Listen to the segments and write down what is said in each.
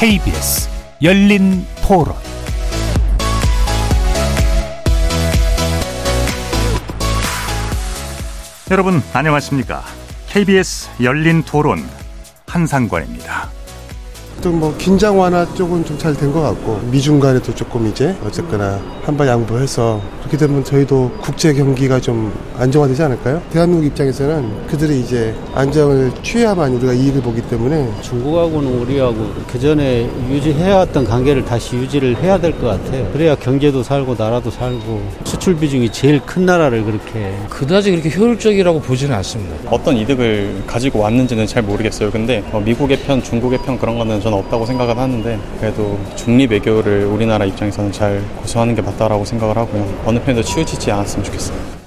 KBS 열린 토론 여러분 안녕하십니까? KBS 열린 토론 한상관입니다. 좀뭐 긴장 완화 쪽은 좀 잘 된 것 같고 미중 간에도 조금 이제 어쨌거나 한 발 양보해서 그렇게 되면 저희도 국제 경기가 좀 안정화되지 않을까요? 대한민국 입장에서는 그들이 이제 안정을 취해야만 우리가 이익을 보기 때문에 중국하고는 우리하고 그 전에 유지해왔던 관계를 다시 유지를 해야 될 것 같아요. 그래야 경제도 살고 나라도 살고 수출 비중이 제일 큰 나라를 그렇게 그다지 그렇게 효율적이라고 보지는 않습니다. 어떤 이득을 가지고 왔는지는 잘 모르겠어요. 근데 뭐 미국의 편, 중국의 편 그런 거는 저는 없다고 생각을 하는데 그래도 중립 외교를 우리나라 입장에서는 잘 고수하는 게 맞다라고 생각을 하고요. 어느 편도 치우치지 않았으면 좋겠어요.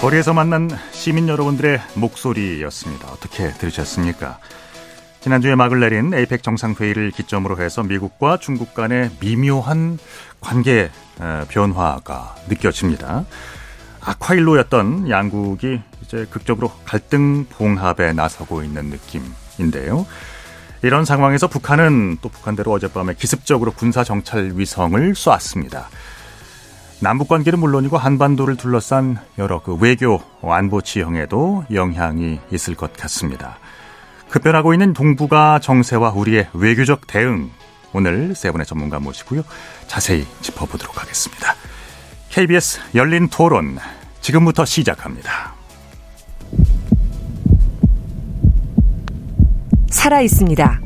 거리에서 만난 시민 여러분들의 목소리였습니다. 어떻게 들으셨습니까? 지난주에 막을 내린 에이펙 정상회의를 기점으로 해서 미국과 중국 간의 미묘한 관계 변화가 느껴집니다. 악화일로였던 양국이 이제 극적으로 갈등 봉합에 나서고 있는 느낌인데요. 이런 상황에서 북한은 또 북한대로 어젯밤에 기습적으로 군사 정찰 위성을 쏘았습니다. 남북 관계는 물론이고 한반도를 둘러싼 여러 그 외교 안보 지형에도 영향이 있을 것 같습니다. 급변하고 있는 동북아 정세와 우리의 외교적 대응 오늘 세 분의 전문가 모시고요. 자세히 짚어보도록 하겠습니다. KBS 열린 토론 지금부터 시작합니다. 살아 있습니다.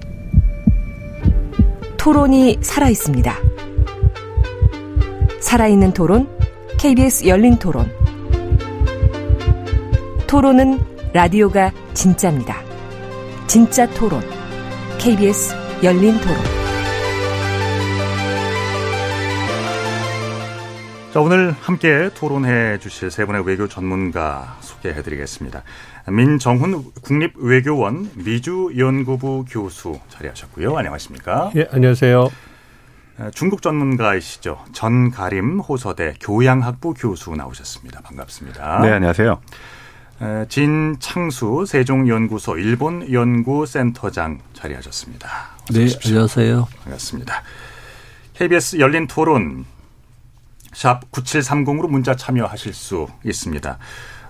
토론이 살아 있습니다. 살아있는 토론, KBS 열린 토론. 토론은 라디오가 진짜입니다. 진짜 토론, KBS 열린 토론. 자, 오늘 함께 토론해 주실 세 분의 외교 전문가 소개해 드리겠습니다. 민정훈 국립외교원 미주연구부 교수 자리하셨고요. 안녕하십니까? 예, 안녕하세요. 중국 전문가이시죠. 전가림 호서대 교양학부 교수 나오셨습니다. 반갑습니다. 네, 안녕하세요. 진창수 세종연구소 일본연구센터장 자리하셨습니다. 네, 안녕하세요. 반갑습니다. KBS 열린 토론 샵 9730으로 문자 참여하실 수 있습니다.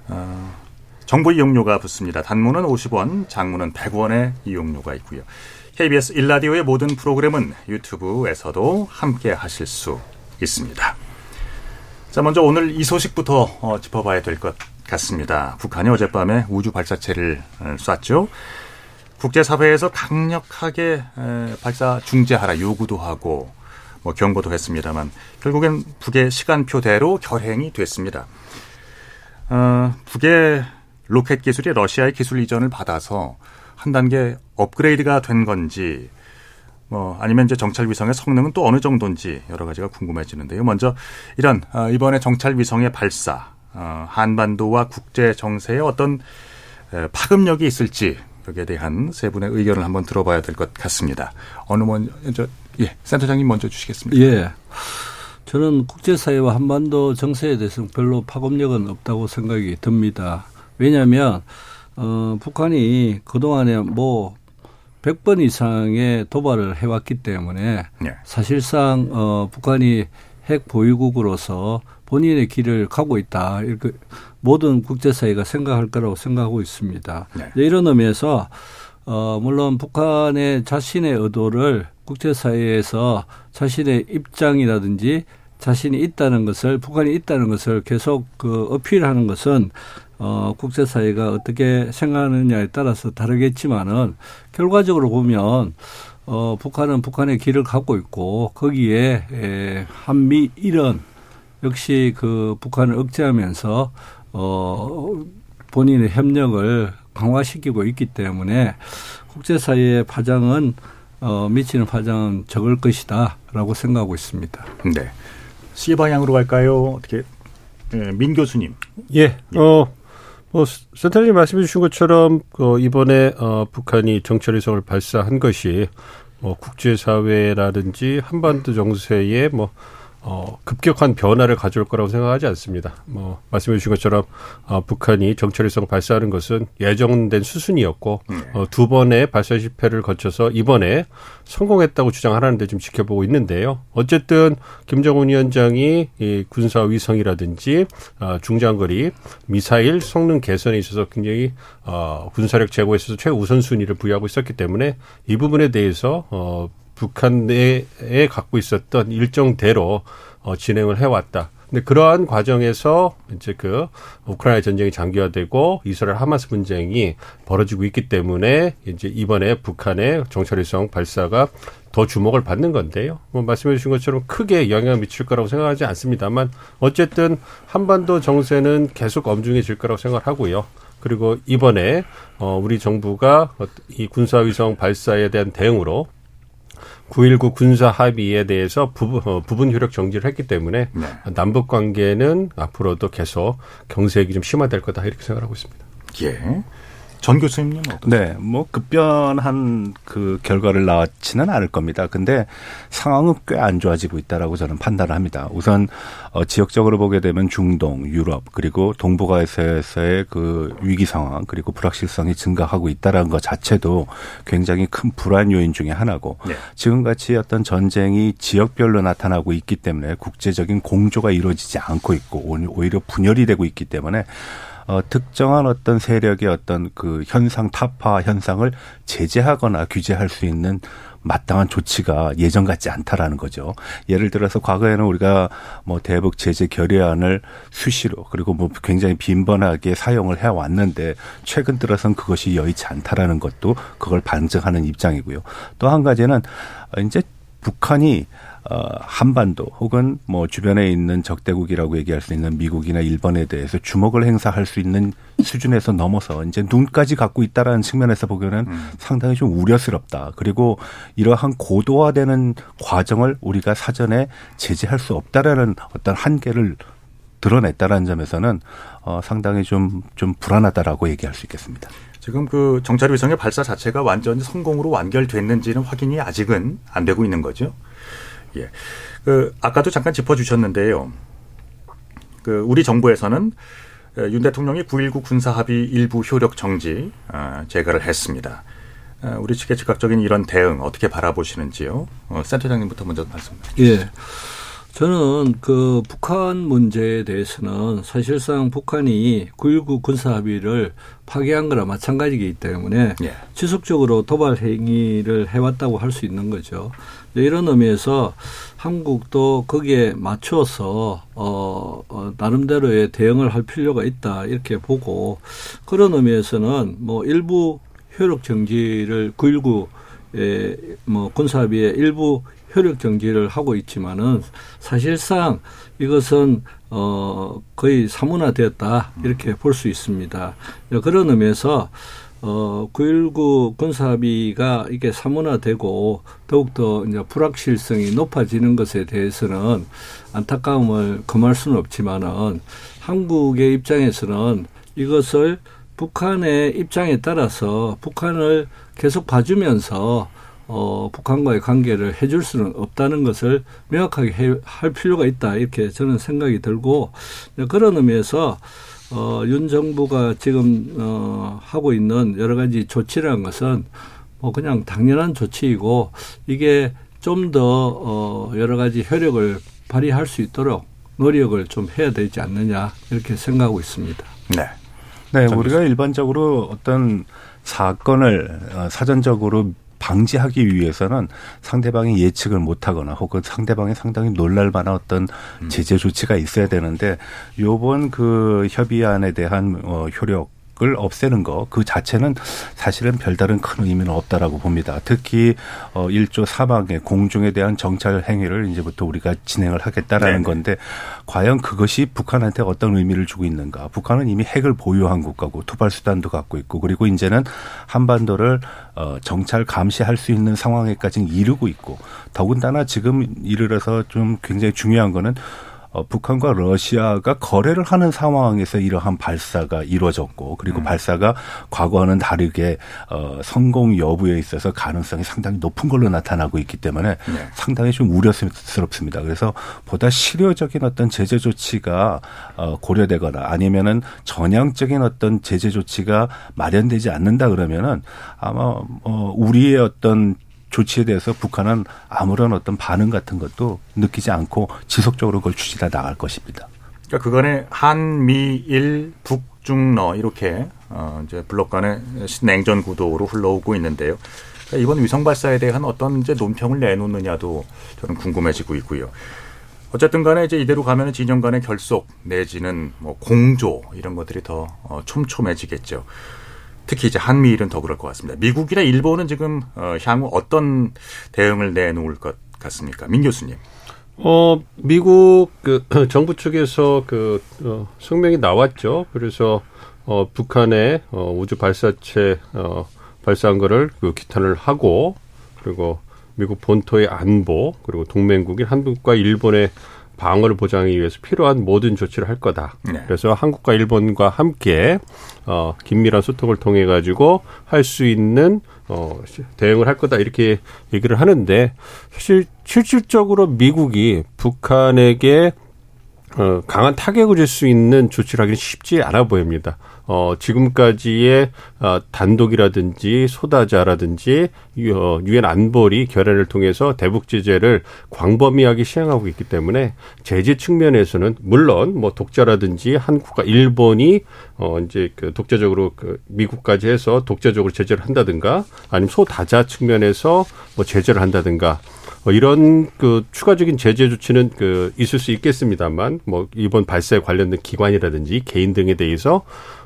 어, 정보 이용료가 붙습니다. 단문은 50원, 장문은 100원의 이용료가 있고요. KBS 일라디오의 모든 프로그램은 유튜브에서도 함께 하실 수 있습니다. 자, 먼저 오늘 이 소식부터 어, 짚어봐야 될 것 같습니다. 북한이 어젯밤에 우주 발사체를 어, 쐈죠. 국제사회에서 강력하게 발사 중재하라 요구도 하고 뭐 경고도 했습니다만 결국엔 북의 시간표대로 결행이 됐습니다. 어, 북의 로켓 기술이 러시아의 기술 이전을 받아서 한 단계 업그레이드가 된 건지 뭐 아니면 이제 정찰 위성의 성능은 또 어느 정도인지 여러 가지가 궁금해지는데요. 먼저 이런 어, 이번에 정찰 위성의 발사 어, 한반도와 국제 정세에 어떤 파급력이 있을지 여기에 대한 세 분의 의견을 한번 들어봐야 될 것 같습니다. 어느 먼저 예 센터장님 먼저 주시겠습니다. 예. 저는 국제사회와 한반도 정세에 대해서는 별로 파급력은 없다고 생각이 듭니다. 왜냐하면 어, 북한이 그동안에 뭐 100번 이상의 도발을 해왔기 때문에 네. 사실상 어, 북한이 핵 보유국으로서 본인의 길을 가고 있다. 이렇게 모든 국제사회가 생각할 거라고 생각하고 있습니다. 네. 이런 의미에서 어, 물론 북한의 자신의 의도를 국제사회에서 자신의 입장이라든지 자신이 있다는 것을 북한이 있다는 것을 계속 그 어필하는 것은 어, 국제사회가 어떻게 생각하느냐에 따라서 다르겠지만은 결과적으로 보면 어, 북한은 북한의 길을 갖고 있고 거기에 에, 한미 일원 역시 그 북한을 억제하면서 어, 본인의 협력을 강화시키고 있기 때문에 국제사회의 파장은 어, 미치는 파장은 적을 것이다라고 생각하고 있습니다. 네. C 방향으로 갈까요? 어떻게 예, 민 교수님? 예. 어. 뭐 센터님 말씀해 주신 것처럼 그 이번에 어 북한이 정찰위성을 발사한 것이 뭐 국제사회라든지 한반도 정세에 뭐 어, 급격한 변화를 가져올 거라고 생각하지 않습니다. 뭐, 말씀해 주신 것처럼, 어, 북한이 정찰위성 발사하는 것은 예정된 수순이었고, 네. 어, 두 번의 발사 실패를 거쳐서 이번에 성공했다고 주장하는데 좀 지켜보고 있는데요. 어쨌든, 김정은 위원장이 이 군사 위성이라든지, 어, 중장거리 미사일 성능 개선에 있어서 굉장히, 어, 군사력 제고에 있어서 최우선순위를 부여하고 있었기 때문에 이 부분에 대해서, 어, 북한 내에 갖고 있었던 일정대로 어, 진행을 해왔다. 근데 그러한 과정에서 이제 그 우크라이나 전쟁이 장기화되고 이스라엘 하마스 분쟁이 벌어지고 있기 때문에 이제 이번에 북한의 정찰위성 발사가 더 주목을 받는 건데요. 뭐 말씀해 주신 것처럼 크게 영향을 미칠 거라고 생각하지 않습니다만 어쨌든 한반도 정세는 계속 엄중해질 거라고 생각하고요. 그리고 이번에 어 우리 정부가 이 군사위성 발사에 대한 대응으로 9.19 군사 합의에 대해서 부분, 어, 부분 효력 정지를 했기 때문에 네. 남북 관계는 앞으로도 계속 경색이 좀 심화될 거다 이렇게 생각하고 있습니다. 예. 전 교수님은 어떠세요? 네, 뭐 급변한 그 결과를 낳지는 않을 겁니다. 근데 상황은 꽤 안 좋아지고 있다라고 저는 판단을 합니다. 우선 어, 지역적으로 보게 되면 중동, 유럽 그리고 동북아에서의 그 위기 상황 그리고 불확실성이 증가하고 있다라는 것 자체도 굉장히 큰 불안 요인 중의 하나고 네. 지금같이 어떤 전쟁이 지역별로 나타나고 있기 때문에 국제적인 공조가 이루어지지 않고 있고 오히려 분열이 되고 있기 때문에 어, 특정한 어떤 세력의 어떤 그 현상 타파 현상을 제재하거나 규제할 수 있는 마땅한 조치가 예전 같지 않다라는 거죠. 예를 들어서 과거에는 우리가 뭐 대북 제재 결의안을 수시로 그리고 뭐 굉장히 빈번하게 사용을 해 왔는데 최근 들어선 그것이 여의치 않다라는 것도 그걸 반증하는 입장이고요. 또 한 가지는 이제 북한이 어, 한반도 혹은 뭐 주변에 있는 적대국이라고 얘기할 수 있는 미국이나 일본에 대해서 주목을 행사할 수 있는 수준에서 넘어서 이제 눈까지 갖고 있다라는 측면에서 보기에는 음. 상당히 좀 우려스럽다. 그리고 이러한 고도화되는 과정을 우리가 사전에 제재할 수 없다라는 어떤 한계를 드러냈다라는 점에서는 어, 상당히 좀, 좀 불안하다라고 얘기할 수 있겠습니다. 지금 그 정찰 위성의 발사 자체가 완전히 성공으로 완결됐는지는 확인이 아직은 안 되고 있는 거죠. 예. 그 아까도 잠깐 짚어주셨는데요. 그 우리 정부에서는 윤 대통령이 9.19 군사합의 일부 효력 정지 어, 제거를 했습니다. 어, 우리 측의 즉각적인 이런 대응 어떻게 바라보시는지요? 어, 센터장님부터 먼저 말씀. 예. 저는 그 북한 문제에 대해서는 사실상 북한이 9.19 군사합의를 파기한 거나 마찬가지이기 때문에 예. 지속적으로 도발 행위를 해왔다고 할 수 있는 거죠. 이런 의미에서 한국도 거기에 맞춰서 어, 어 나름대로의 대응을 할 필요가 있다 이렇게 보고 그런 의미에서는 뭐 일부 효력 정지를 9.19의 뭐 군사합의의 일부 효력 정지를 하고 있지만은 사실상 이것은 어 거의 사문화되었다 이렇게 볼 수 있습니다. 그런 의미에서 어, 9.19 군사합의가 이게 사문화되고 더욱더 이제 불확실성이 높아지는 것에 대해서는 안타까움을 금할 수는 없지만은 한국의 입장에서는 이것을 북한의 입장에 따라서 북한을 계속 봐주면서 어, 북한과의 관계를 해줄 수는 없다는 것을 명확하게 해, 할 필요가 있다. 이렇게 저는 생각이 들고, 그런 의미에서, 어, 윤 정부가 지금, 어, 하고 있는 여러 가지 조치라는 것은 뭐 그냥 당연한 조치이고, 이게 좀 더, 어, 여러 가지 효력을 발휘할 수 있도록 노력을 좀 해야 되지 않느냐, 이렇게 생각하고 있습니다. 네. 네, 우리가 일반적으로 어떤 사건을 어, 사전적으로 방지하기 위해서는 상대방이 예측을 못하거나 혹은 상대방이 상당히 놀랄 만한 어떤 음. 제재 조치가 있어야 되는데 요번 그 협의안에 대한 어 효력 을 없애는 거 그 자체는 사실은 별다른 큰 의미는 없다라고 봅니다. 특히 어 1조 사방의 공중에 대한 정찰 행위를 이제부터 우리가 진행을 하겠다라는 네네. 건데 과연 그것이 북한한테 어떤 의미를 주고 있는가? 북한은 이미 핵을 보유한 국가고 투발 수단도 갖고 있고 그리고 이제는 한반도를 어 정찰 감시할 수 있는 상황에까지 이르고 있고 더군다나 지금 이르러서 좀 굉장히 중요한 거는 어, 북한과 러시아가 거래를 하는 상황에서 이러한 발사가 이루어졌고 그리고 음. 발사가 과거와는 다르게 어, 성공 여부에 있어서 가능성이 상당히 높은 걸로 나타나고 있기 때문에 네. 상당히 좀 우려스럽습니다. 그래서 보다 실효적인 어떤 제재 조치가 어, 고려되거나 아니면은 전향적인 어떤 제재 조치가 마련되지 않는다 그러면은 아마 어, 우리의 어떤 조치에 대해서 북한은 아무런 어떤 반응 같은 것도 느끼지 않고 지속적으로 그걸 추진해 나갈 것입니다. 그러니까 그간에 한미일 북중러 이렇게 어 이제 블록 간의 냉전 구도로 흘러오고 있는데요. 그러니까 이번 위성 발사에 대한 어떤 이제 논평을 내놓느냐도 저는 궁금해지고 있고요. 어쨌든 간에 이제 이대로 가면 진영 간의 결속 내지는 뭐 공조 이런 것들이 더 어, 촘촘해지겠죠. 특히 이제 한미일은 더 그럴 것 같습니다. 미국이나 일본은 지금 어, 향후 어떤 대응을 내놓을 것 같습니까? 민 교수님. 어, 미국 그 정부 측에서 그 어, 성명이 나왔죠. 그래서 어, 북한의 어, 우주 발사체 어, 발사한 거를 그 기탄을 하고 그리고 미국 본토의 안보 그리고 동맹국인 한국과 일본의 방어를 보장하기 위해서 필요한 모든 조치를 할 거다. 네. 그래서 한국과 일본과 함께 어 긴밀한 소통을 통해 가지고 할 수 있는 어 대응을 할 거다 이렇게 얘기를 하는데 사실 실질적으로 미국이 북한에게 어 강한 타격을 줄 수 있는 조치를 하기는 쉽지 않아 보입니다. 어, 지금까지의 어, 단독이라든지 소다자라든지 어, 유엔 안보리 결연을 통해서 대북 제재를 광범위하게 시행하고 있기 때문에 제재 측면에서는 물론 뭐 독자라든지 한국과 일본이 어 이제 그 독자적으로 그 미국까지 해서 독자적으로 제재를 한다든가 아니면 소다자 측면에서 뭐 제재를 한다든가 뭐 이런 그 추가적인 제재 조치는 그 있을 수 있겠습니다만 뭐 이번 발사에 관련된 기관이라든지 개인 등에 대해서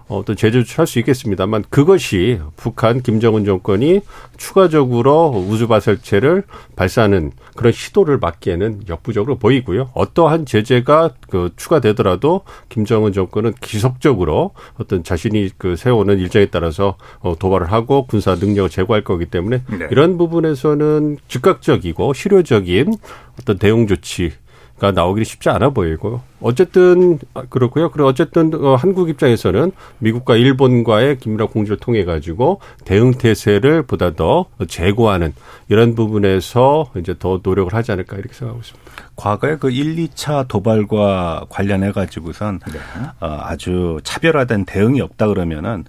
어떤 제재 조치할 수 있겠습니다만 그것이 북한 김정은 정권이 추가적으로 우주 발사체를 발사하는 그런 시도를 막기에는 역부족으로 보이고요. 어떠한 제재가 그 추가되더라도 김정은 정권은 기속적으로 어떤 자신이 그 세워오는 일정에 따라서 어 도발을 하고 군사 능력을 제고할 거기 때문에 네. 이런 부분에서는 즉각적이고 실효적인 어떤 대응 조치 가 나오기 쉽지 않아 보이고 어쨌든 아, 그렇고요. 그리고 어쨌든 어, 한국 입장에서는 미국과 일본과의 긴밀한 공조를 통해 가지고 대응 태세를 보다 더 제고하는 이런 부분에서 이제 더 노력을 하지 않을까 이렇게 생각하고 있습니다. 과거에 그 1, 2차 도발과 관련해 가지고선 네. 어, 아주 차별화된 대응이 없다 그러면은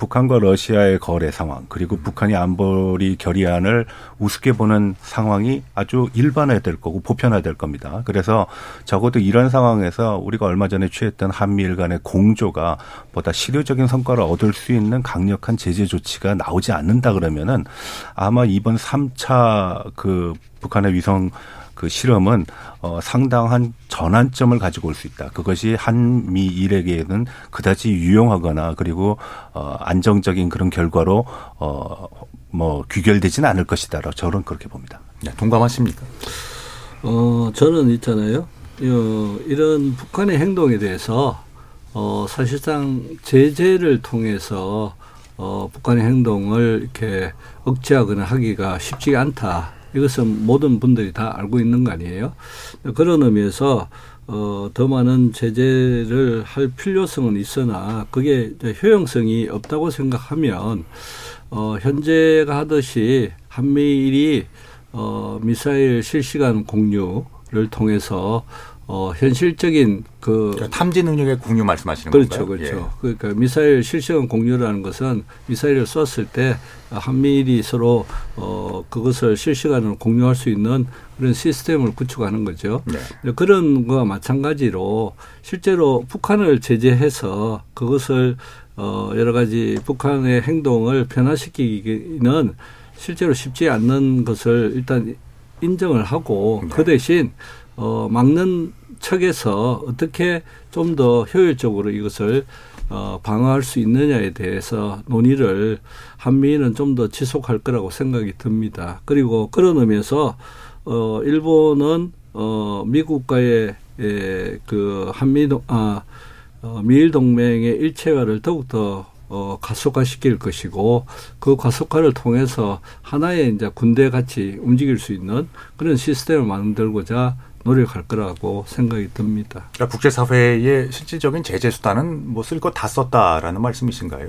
북한과 러시아의 거래 상황 그리고 북한이 안보리 결의안을 우습게 보는 상황이 아주 일반화될 거고 보편화될 겁니다. 그래서 적어도 이런 상황에서 우리가 얼마 전에 취했던 한미일 간의 공조가 보다 실효적인 성과를 얻을 수 있는 강력한 제재 조치가 나오지 않는다 그러면은 아마 이번 3차 그 북한의 위성 그 실험은 어, 상당한 전환점을 가지고 올 수 있다. 그것이 한미일에게는 그다지 유용하거나 그리고 어, 안정적인 그런 결과로 어, 뭐 귀결되지는 않을 것이다라고 저는 그렇게 봅니다. 네, 동감하십니까? 어, 저는 있잖아요. 어, 이런 북한의 행동에 대해서 어, 사실상 제재를 통해서 어, 북한의 행동을 이렇게 억제하거나 하기가 쉽지 않다. 이것은 모든 분들이 다 알고 있는 거 아니에요. 그런 의미에서 어, 더 많은 제재를 할 필요성은 있으나 그게 효용성이 없다고 생각하면 어, 현재가 하듯이 한미일이 어, 미사일 실시간 공유를 통해서 어, 현실적인 그 그러니까 탐지 능력의 공유 말씀하시는 그렇죠, 건가요? 그렇죠. 예. 그러니까 미사일 실시간 공유라는 것은 미사일을 쐈을 때 한미일이 서로 어 그것을 실시간으로 공유할 수 있는 그런 시스템을 구축하는 거죠. 네. 그런 거와 마찬가지로 실제로 북한을 제재해서 그것을 어 여러 가지 북한의 행동을 변화시키기는 실제로 쉽지 않는 것을 일단 인정을 하고 네. 그 대신 어 막는 측에서 어떻게 좀 더 효율적으로 이것을 어, 방어할 수 있느냐에 대해서 논의를 한미는 좀 더 지속할 거라고 생각이 듭니다. 그리고 그런 의미에서 어, 일본은 어, 미국과의 에, 그 한미 동 아, 어, 미일 동맹의 일체화를 더욱더 어, 가속화시킬 것이고 그 가속화를 통해서 하나의 이제 군대 같이 움직일 수 있는 그런 시스템을 만들고자 노력할 거라고 생각이 듭니다. 그러니까 국제사회의 실질적인 제재 수단은 뭐 쓸 거 다 썼다라는 말씀이신가요?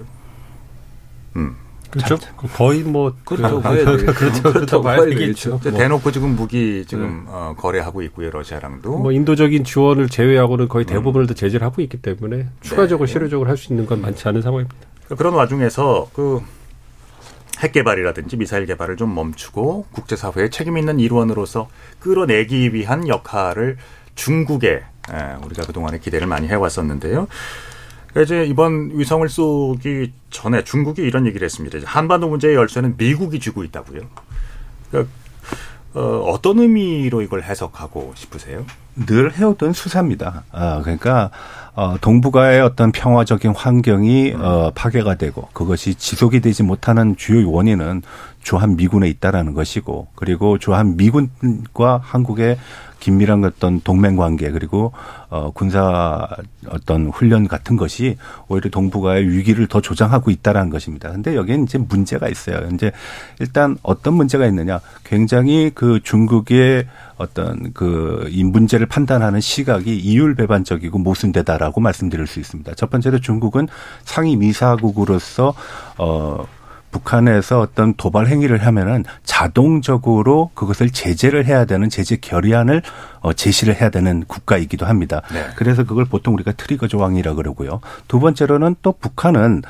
음. 그렇죠. 거의 뭐 그렇죠. 그, 그렇죠. 그렇죠. 봐야 되겠죠. 뭐. 대놓고 지금 무기 지금 네. 어, 거래하고 있고요, 러시아랑도. 뭐 인도적인 지원을 제외하고는 거의 대부분을 다 제재를 하고 있기 때문에 추가적으로 네. 실효적으로 할 수 있는 건 많지 않은 상황입니다. 그런 와중에서 그 핵 개발이라든지 미사일 개발을 좀 멈추고 국제사회의 책임 있는 일원으로서 끌어내기 위한 역할을 중국에 예, 우리가 그동안에 기대를 많이 해왔었는데요. 이제 이번 위성을 쏘기 전에 중국이 이런 얘기를 했습니다. 한반도 문제의 열쇠는 미국이 쥐고 있다고요. 그러니까 어, 어떤 의미로 이걸 해석하고 싶으세요? 늘 해오던 수사입니다. 아, 그러니까 어, 동북아의 어떤 평화적인 환경이 어, 파괴가 되고 그것이 지속이 되지 못하는 주요 원인은 주한 미군에 있다라는 것이고 그리고 주한 미군과 한국의 긴밀한 어떤 동맹 관계 그리고 어 군사 어떤 훈련 같은 것이 오히려 동북아의 위기를 더 조장하고 있다라는 것입니다. 근데 여기는 이제 문제가 있어요. 이제 일단 어떤 문제가 있느냐? 굉장히 그 중국의 어떤 그 이 문제를 판단하는 시각이 이율배반적이고 모순되다라고 말씀드릴 수 있습니다. 첫 번째로 중국은 상위 미사국으로서 어 북한에서 어떤 도발 행위를 하면은 자동적으로 그것을 제재를 해야 되는 제재 결의안을 어, 제시를 해야 되는 국가이기도 합니다. 네. 그래서 그걸 보통 우리가 트리거 조항이라 그러고요. 두 번째로는 또 북한은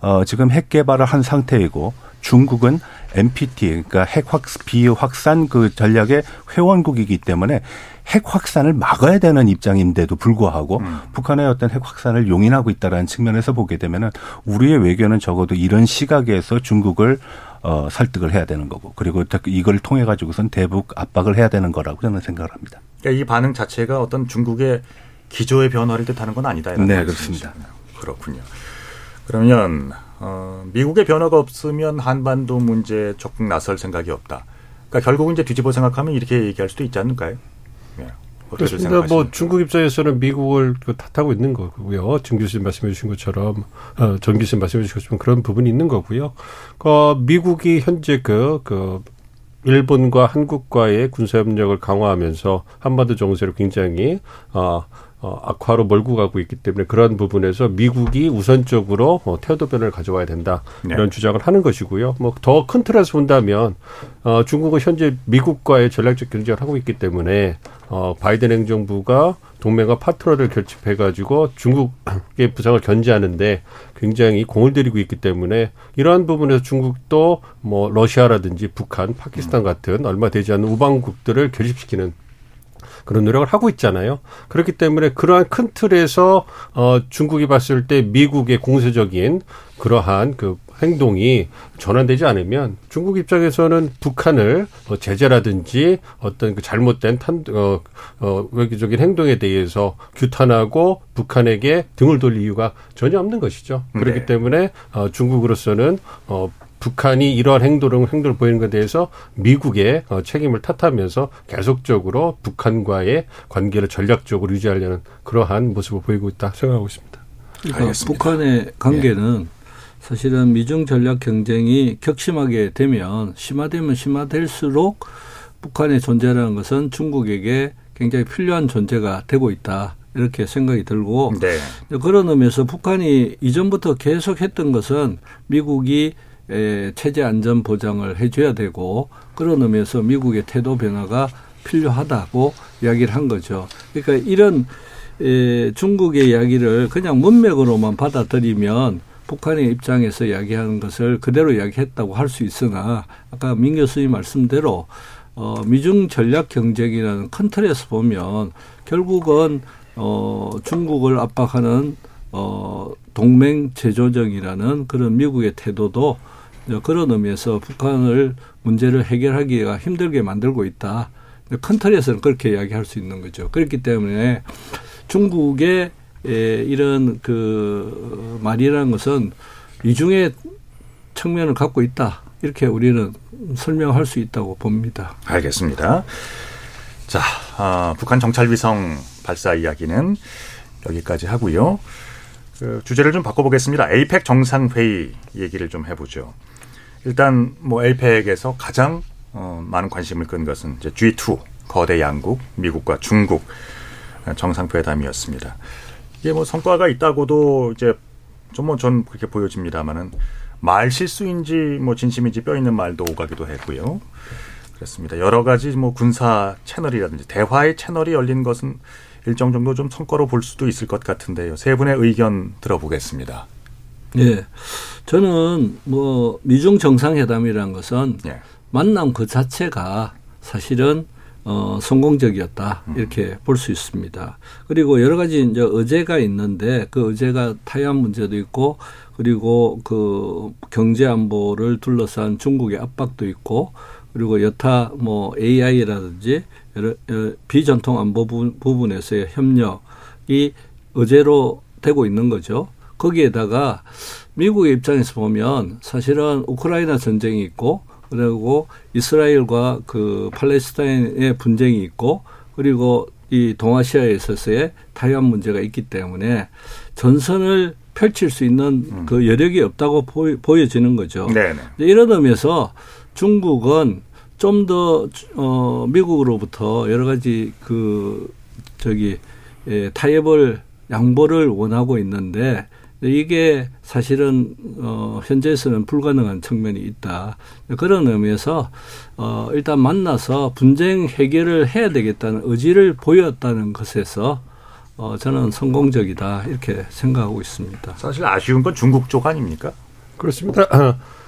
어, 지금 핵 개발을 한 상태이고 중국은 NPT 그러니까 핵 확, 비확산 그 전략의 회원국이기 때문에 핵 확산을 막아야 되는 입장인데도 불구하고 음. 북한의 어떤 핵 확산을 용인하고 있다라는 측면에서 보게 되면은 우리의 외교는 적어도 이런 시각에서 중국을 어, 설득을 해야 되는 거고 그리고 이걸 통해 가지고선 대북 압박을 해야 되는 거라고 저는 생각을 합니다. 그러니까 이 반응 자체가 어떤 중국의 기조의 변화를 뜻하는 건 아니다. 네, 그렇습니다. 그렇군요. 그러면 어, 미국의 변화가 없으면 한반도 문제 적극 나설 생각이 없다. 그러니까 결국은 이제 뒤집어 생각하면 이렇게 얘기할 수도 있지 않을까요? 그렇습니다. 뭐 중국 입장에서는 미국을 그 탓하고 있는 거고요. 정 교수님 말씀해 주신 것처럼 어, 정 교수님 말씀해 주신 것처럼 그런 부분이 있는 거고요. 그 미국이 현재 그, 그 일본과 한국과의 군사협력을 강화하면서 한반도 정세를 굉장히 어, 어, 악화로 몰고 가고 있기 때문에 그런 부분에서 미국이 우선적으로 어, 태도 변을 가져와야 된다 네. 이런 주장을 하는 것이고요. 뭐 더 큰 틀에서 본다면 어, 중국은 현재 미국과의 전략적 경쟁을 하고 있기 때문에 어, 바이든 행정부가 동맹과 파트너를 결집해 가지고 중국의 부상을 견제하는데 굉장히 공을 들이고 있기 때문에 이러한 부분에서 중국도 뭐 러시아라든지 북한, 파키스탄 같은 얼마 되지 않는 우방국들을 결집시키는 그런 노력을 하고 있잖아요. 그렇기 때문에 그러한 큰 틀에서 어 중국이 봤을 때 미국의 공세적인 그러한 그 행동이 전환되지 않으면 중국 입장에서는 북한을 어, 제재라든지 어떤 그 잘못된 탄, 어, 어, 외교적인 행동에 대해서 규탄하고 북한에게 등을 돌릴 이유가 전혀 없는 것이죠. 그렇기 네. 때문에 어, 중국으로서는 어, 북한이 이러한 행동을 행동을 보이는 것에 대해서 미국의 어, 책임을 탓하면서 계속적으로 북한과의 관계를 전략적으로 유지하려는 그러한 모습을 보이고 있다 생각하고 있습니다. 그러니까 북한의 관계는 네. 사실은 미중 전략 경쟁이 격심하게 되면 심화되면 심화될수록 북한의 존재라는 것은 중국에게 굉장히 필요한 존재가 되고 있다. 이렇게 생각이 들고 네. 그런 의미에서 북한이 이전부터 계속 했던 것은 미국이 에, 체제 안전 보장을 해줘야 되고 그런 의미에서 미국의 태도 변화가 필요하다고 이야기를 한 거죠. 그러니까 이런 에, 중국의 이야기를 그냥 문맥으로만 받아들이면 북한의 입장에서 이야기하는 것을 그대로 이야기했다고 할 수 있으나 아까 민 교수님 말씀대로 어, 미중 전략 경쟁이라는 큰 틀에서 보면 결국은 어, 중국을 압박하는 어, 동맹 제조정이라는 그런 미국의 태도도 그런 의미에서 북한을 문제를 해결하기가 힘들게 만들고 있다. 큰 틀에서는 그렇게 이야기할 수 있는 거죠. 그렇기 때문에 중국의 이런 그 말이라는 것은 이중의 측면을 갖고 있다. 이렇게 우리는 설명할 수 있다고 봅니다. 알겠습니다. 자, 어, 북한 정찰위성 발사 이야기는 여기까지 하고요. 그 주제를 좀 바꿔보겠습니다. 에이펙 정상회의 얘기를 좀 해보죠. 일단 뭐 엘펙에서 가장 어, 많은 관심을 끈 것은 이제 G2 거대 양국 미국과 중국 정상회담이었습니다. 이게 뭐 성과가 있다고도 이제 좀뭐전 그렇게 보여집니다만은 말 실수인지 뭐 진심인지 뼈 있는 말도 오가기도 했고요. 그렇습니다. 여러 가지 뭐 군사 채널이라든지 대화의 채널이 열린 것은 일정 정도 좀 성과로 볼 수도 있을 것 같은데요. 세 분의 의견 들어보겠습니다. 예. 저는 뭐 미중 정상회담이라는 것은 예. 만남 그 자체가 사실은 어, 성공적이었다. 이렇게 음. 볼수 있습니다. 그리고 여러 가지 이제 의제가 있는데 그 의제가 타이완 문제도 있고 그리고 그 경제 안보를 둘러싼 중국의 압박도 있고 그리고 여타 뭐 AI라든지 여러, 여러 비전통 안보 부분, 에서의 협력이 의제로 되고 있는 거죠. 거기에다가 미국의 입장에서 보면 사실은 우크라이나 전쟁이 있고 그리고 이스라엘과 그 팔레스타인의 분쟁이 있고 그리고 이 동아시아에 있어서의 타이완 문제가 있기 때문에 전선을 펼칠 수 있는 음. 그 여력이 없다고 보여, 지는 거죠. 네네. 이런 의미에서 중국은 좀 더 어, 미국으로부터 여러 가지 그 저기 예, 타협을 양보를 원하고 있는데 이게 사실은 어 현재에서는 불가능한 측면이 있다. 그런 의미에서 어 일단 만나서 분쟁 해결을 해야 되겠다는 의지를 보였다는 것에서 어 저는 성공적이다 이렇게 생각하고 있습니다. 사실 아쉬운 건 중국 쪽 아닙니까? 그렇습니다.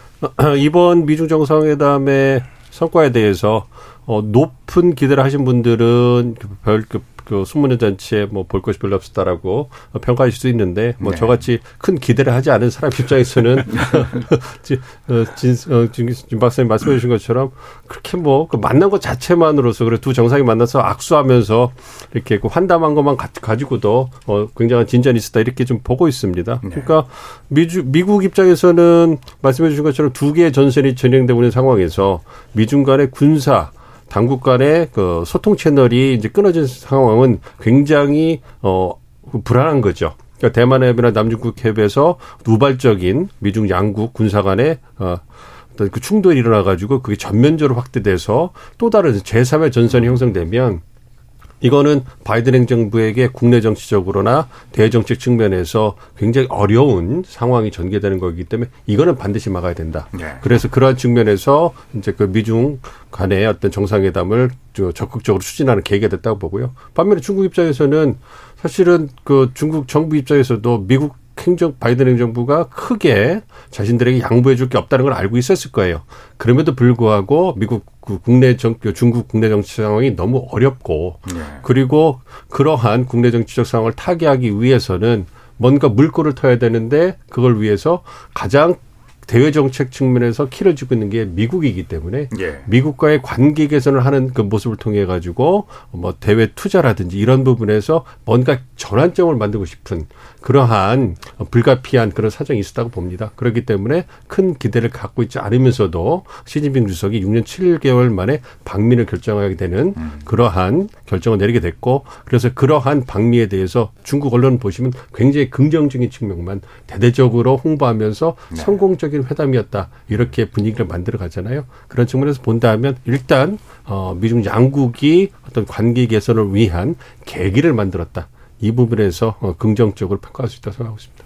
이번 미중 정상회담의 성과에 대해서 어, 높은 기대를 하신 분들은 별, 그, 그 수문회 잔치에 뭐 볼 것이 별로 없었다라고 평가하실 수 있는데 뭐 네. 저같이 큰 기대를 하지 않은 사람 입장에서는 어, 진, 어, 진, 진 박사님 말씀해 주신 것처럼 그렇게 뭐 그 만난 것 자체만으로서 그래 두 정상이 만나서 악수하면서 이렇게 그 환담한 것만 가, 가지고도 어, 굉장한 진전이 있었다 이렇게 좀 보고 있습니다. 네. 그러니까 미주, 미국 입장에서는 말씀해 주신 것처럼 두 개의 전선이 진행되고 있는 상황에서 미중 간의 군사 당국 간의 그 소통 채널이 이제 끊어진 상황은 굉장히 어 불안한 거죠. 그러니까 대만 해협이나 남중국 해협에서 우발적인 미중 양국 군사 간의 어 어떤 그 충돌이 일어나 가지고 그게 전면적으로 확대돼서 또 다른 제3의 전선이 형성되면 이거는 바이든 행정부에게 국내 정치적으로나 대정책 측면에서 굉장히 어려운 상황이 전개되는 거기 때문에 이거는 반드시 막아야 된다. 네. 그래서 그러한 측면에서 이제 그 미중 간의 어떤 정상회담을 적극적으로 추진하는 계기가 됐다고 보고요. 반면에 중국 입장에서는 사실은 그 중국 정부 입장에서도 미국 행정 바이든 행정부가 크게 자신들에게 양보해 줄 게 없다는 걸 알고 있었을 거예요. 그럼에도 불구하고 미국 그 국내 정 중국 국내 정치 상황이 너무 어렵고 네. 그리고 그러한 국내 정치적 상황을 타개하기 위해서는 뭔가 물꼬를 터야 되는데 그걸 위해서 가장 대외 정책 측면에서 키를 쥐고 있는 게 미국이기 때문에 예. 미국과의 관계 개선을 하는 그 모습을 통해 가지고 뭐 대외 투자라든지 이런 부분에서 뭔가 전환점을 만들고 싶은 그러한 불가피한 그런 사정이 있었다고 봅니다. 그렇기 때문에 큰 기대를 갖고 있지 않으면서도 시진핑 주석이 6년 7개월 만에 방미를 결정하게 되는 음. 그러한 결정을 내리게 됐고 그래서 그러한 방미에 대해서 중국 언론 보시면 굉장히 긍정적인 측면만 대대적으로 홍보하면서 네. 성공적인 회담이었다 이렇게 분위기를 만들어 가잖아요. 그런 측면에서 본다면 일단 어 미중 양국이 어떤 관계 개선을 위한 계기를 만들었다. 이 부분에서 어, 긍정적으로 평가할 수 있다고 생각하고 있습니다.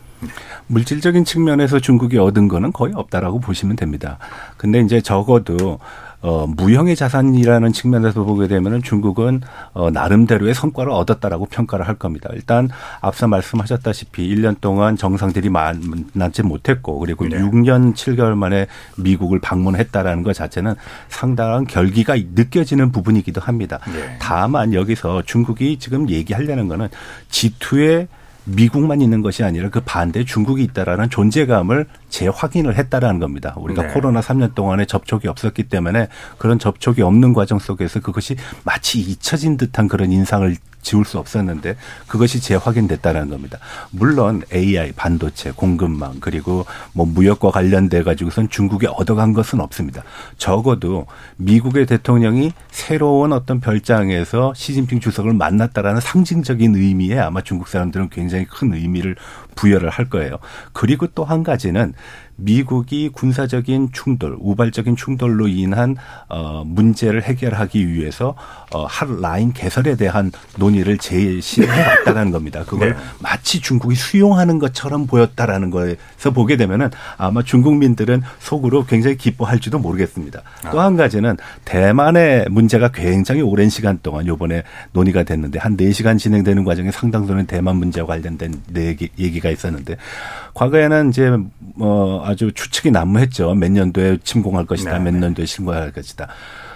물질적인 측면에서 중국이 얻은 거는 거의 없다라고 보시면 됩니다. 근데 이제 적어도 어, 무형의 자산이라는 측면에서 보게 되면은 중국은 어, 나름대로의 성과를 얻었다라고 평가를 할 겁니다. 일단 앞서 말씀하셨다시피 1년 동안 정상들이 만나지 못했고 그리고 네. 6년 7개월 만에 미국을 방문했다라는 것 자체는 상당한 결기가 느껴지는 부분이기도 합니다. 네. 다만 여기서 중국이 지금 얘기하려는 거는 G2의 미국만 있는 것이 아니라 그 반대 중국이 있다라는 존재감을 재확인을 했다라는 겁니다. 우리가 네. 코로나 3년 동안에 접촉이 없었기 때문에 그런 접촉이 없는 과정 속에서 그것이 마치 잊혀진 듯한 그런 인상을 지울 수 없었는데 그것이 재확인됐다는 겁니다. 물론 AI, 반도체, 공급망 그리고 뭐 무역과 관련돼 가지고선 중국에 얻어간 것은 없습니다. 적어도 미국의 대통령이 새로운 어떤 별장에서 시진핑 주석을 만났다라는 상징적인 의미에 아마 중국 사람들은 굉장히 큰 의미를 부여를 할 거예요. 그리고 또 한 가지는 미국이 군사적인 충돌, 우발적인 충돌로 인한 어 문제를 해결하기 위해서 어할 라인 개설에 대한 논의를 제시해 왔다는 겁니다. 그걸 네. 마치 중국이 수용하는 것처럼 보였다라는 거에서 보게 되면은 아마 중국민들은 속으로 굉장히 기뻐할지도 모르겠습니다. 아. 또한 가지는 대만의 문제가 굉장히 오랜 시간 동안 요번에 논의가 됐는데 한 4시간 진행되는 과정에 상당 수는 대만 문제와 관련된 얘기, 얘기가 있었는데 과거에는 이제 뭐 아주 추측이 난무했죠. 몇 년도에 침공할 것이다. 네. 몇 년도에 침공할 것이다.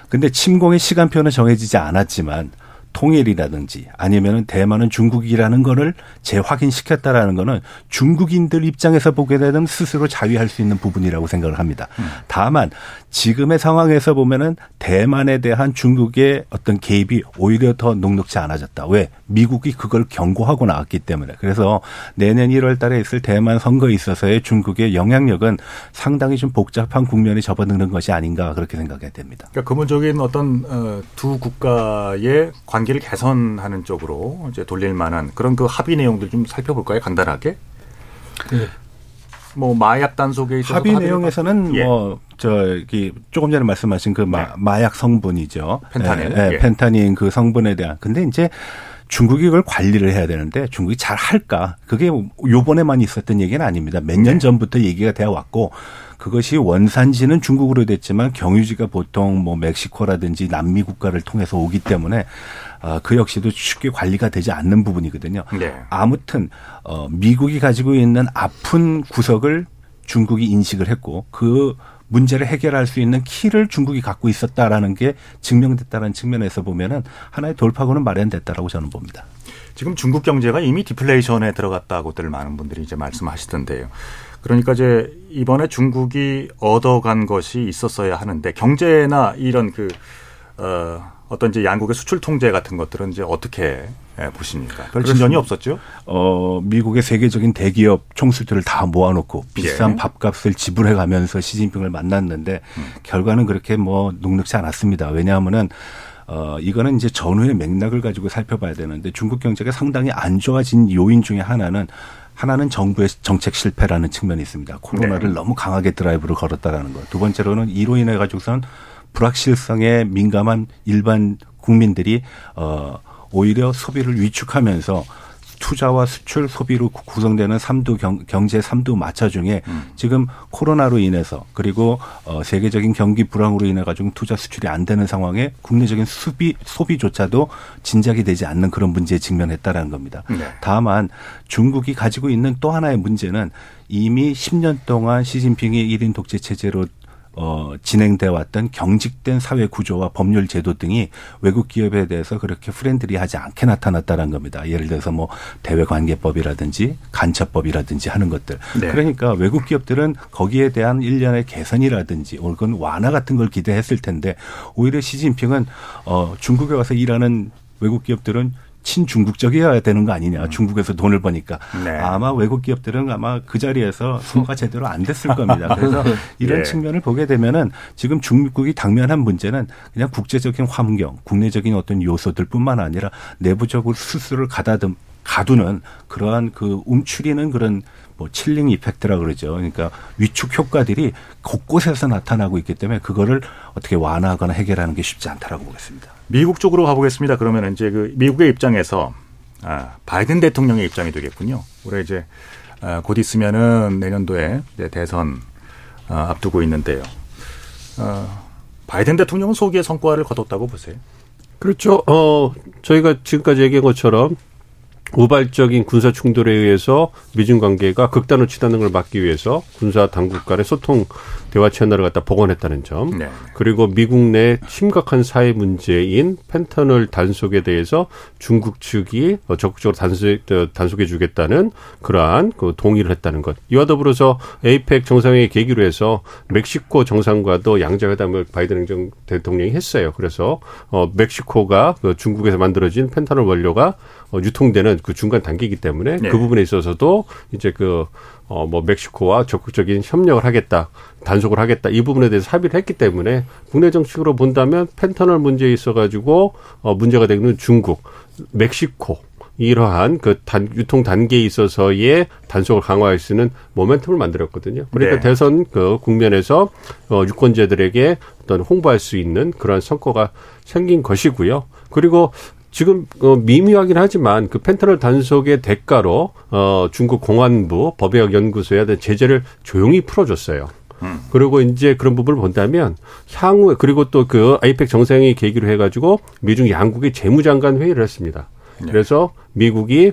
근데 침공의 시간표는 정해지지 않았지만 통일이라든지 아니면은 대만은 중국이라는 거를 재확인시켰다라는 거는 중국인들 입장에서 보게 되면 스스로 자위할 수 있는 부분이라고 생각을 합니다. 음. 다만 지금의 상황에서 보면은 대만에 대한 중국의 어떤 개입이 오히려 더 녹록지 않아졌다. 왜? 미국이 그걸 경고하고 나왔기 때문에. 그래서 내년 1월 달에 있을 대만 선거에 있어서의 중국의 영향력은 상당히 좀 복잡한 국면에 접어드는 것이 아닌가 그렇게 생각이 됩니다. 그러니까 근본적인 어떤 어, 두 국가의 관계 를 개선하는 쪽으로 이제 돌릴 만한 그런 그 합의 내용들 좀 살펴볼까요? 간단하게. 네. 뭐 마약 단속에 있어서 합의 내용에서는 예. 뭐 저기 조금 전에 말씀하신 그 마, 네. 마약 성분이죠. 펜타닐. 네, 예. 펜타닌 그 성분에 대한. 근데 이제 중국이 그걸 관리를 해야 되는데 중국이 잘 할까? 그게 요번에만 있었던 얘기는 아닙니다. 몇년 네. 전부터 얘기가 되어 왔고 그것이 원산지는 중국으로 됐지만 경유지가 보통 뭐 멕시코라든지 남미 국가를 통해서 오기 때문에 어, 그 역시도 쉽게 관리가 되지 않는 부분이거든요. 네. 아무튼 어, 미국이 가지고 있는 아픈 구석을 중국이 인식을 했고 그 문제를 해결할 수 있는 키를 중국이 갖고 있었다라는 게 증명됐다는 측면에서 보면은 하나의 돌파구는 마련됐다라고 저는 봅니다. 지금 중국 경제가 이미 디플레이션에 들어갔다고들 많은 분들이 이제 말씀하시던데요. 그러니까 이제 이번에 중국이 얻어간 것이 있었어야 하는데 경제나 이런 그 어, 어떤 이제 양국의 수출 통제 같은 것들은 이제 어떻게 예, 보십니까? 별 진전이 없었죠? 어, 미국의 세계적인 대기업 총수들을 다 모아놓고 비싼 예. 밥값을 지불해 가면서 시진핑을 만났는데 음. 결과는 그렇게 뭐 녹록지 않았습니다. 왜냐하면은 어, 이거는 이제 전후의 맥락을 가지고 살펴봐야 되는데 중국 경제가 상당히 안 좋아진 요인 중에 하나는 하나는 정부의 정책 실패라는 측면이 있습니다. 코로나를 네. 너무 강하게 드라이브를 걸었다라는 것. 두 번째로는 이로 인해 가지고선 불확실성에 민감한 일반 국민들이 어 오히려 소비를 위축하면서 투자와 수출 소비로 구성되는 삼두 경, 경제 삼두 마차 중에 음. 지금 코로나로 인해서 그리고 어 세계적인 경기 불황으로 인해 가지고 투자 수출이 안 되는 상황에 국내적인 수비 소비조차도 진작이 되지 않는 그런 문제에 직면했다라는 겁니다. 네. 다만 중국이 가지고 있는 또 하나의 문제는 이미 10년 동안 시진핑이 1인 독재 체제로 어, 진행돼 왔던 경직된 사회 구조와 법률 제도 등이 외국 기업에 대해서 그렇게 프렌들리하지 않게 나타났다는 겁니다. 예를 들어서 뭐 대외관계법이라든지 간첩법이라든지 하는 것들. 네. 그러니까 외국 기업들은 거기에 대한 일련의 개선이라든지 혹은 완화 같은 걸 기대했을 텐데 오히려 시진핑은 어, 중국에 와서 일하는 외국 기업들은 친중국적이어야 되는 거 아니냐. 음. 중국에서 돈을 버니까. 네. 아마 외국 기업들은 아마 그 자리에서 소가 제대로 안 됐을 겁니다. 그래서 이런 예. 측면을 보게 되면은 지금 중국이 당면한 문제는 그냥 국제적인 환경, 국내적인 어떤 요소들 뿐만 아니라 내부적으로 스스로를 가다듬 가두는 그러한 그 움츠리는 그런 뭐 칠링 이펙트라 그러죠. 그러니까 위축 효과들이 곳곳에서 나타나고 있기 때문에 그거를 어떻게 완화하거나 해결하는 게 쉽지 않다라고 보겠습니다. 미국 쪽으로 가보겠습니다. 그러면 이제 그 미국의 입장에서 아, 바이든 대통령의 입장이 되겠군요. 올해 이제 아, 곧 있으면은 내년도에 대선 아, 앞두고 있는데요. 아, 바이든 대통령은 소기의 성과를 거뒀다고 보세요. 그렇죠. 어, 저희가 지금까지 얘기한 것처럼 우발적인 군사 충돌에 의해서 미중 관계가 극단으로 치닫는 걸 막기 위해서 군사 당국 간의 소통 대화 채널을 갖다 복원했다는 점. 네. 그리고 미국 내 심각한 사회 문제인 펜터널 단속에 대해서 중국 측이 적극적으로 단속, 단속해 주겠다는 그러한 그 동의를 했다는 것. 이와 더불어서 에이펙 정상회의 계기로 해서 멕시코 정상과도 양자회담을 바이든 행정 대통령이 했어요. 그래서 어 멕시코가 그 중국에서 만들어진 펜타놀 원료가 어, 유통되는 그 중간 단계이기 때문에 네. 그 부분에 있어서도 이제 그 어, 뭐, 멕시코와 적극적인 협력을 하겠다, 단속을 하겠다, 이 부분에 대해서 합의를 했기 때문에 국내 정책으로 본다면 펜터널 문제에 있어가지고, 어, 문제가 되는 중국, 멕시코, 이러한 그 단, 유통 단계에 있어서의 단속을 강화할 수 있는 모멘텀을 만들었거든요. 그러니까 네. 대선 그 국면에서 어, 유권자들에게 어떤 홍보할 수 있는 그러한 성과가 생긴 것이고요. 그리고 지금 어, 미미하긴 하지만 그 펜타놀 단속의 대가로 어, 중국 공안부 법의학 연구소에 대한 제재를 조용히 풀어줬어요. 음. 그리고 이제 그런 부분을 본다면 향후에 그리고 또 그 아이펙 정상회의 계기로 해가지고 미중 양국이 재무장관 회의를 했습니다. 네. 그래서 미국이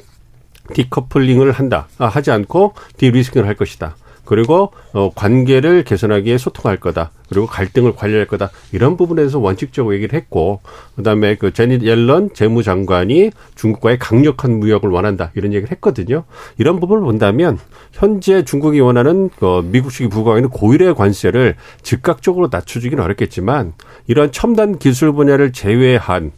디커플링을 한다 아, 하지 않고 디리스킹을 할 것이다. 그리고 어, 관계를 개선하기 위해 소통할 거다. 그리고 갈등을 관리할 거다. 이런 부분에서 원칙적으로 얘기를 했고, 그 다음에 그 제닛 옐런 재무장관이 중국과의 강력한 무역을 원한다. 이런 얘기를 했거든요. 이런 부분을 본다면 현재 중국이 원하는 그 미국식이 부과하는 고율의 관세를 즉각적으로 낮춰주기는 어렵겠지만 이런 첨단 기술 분야를 제외한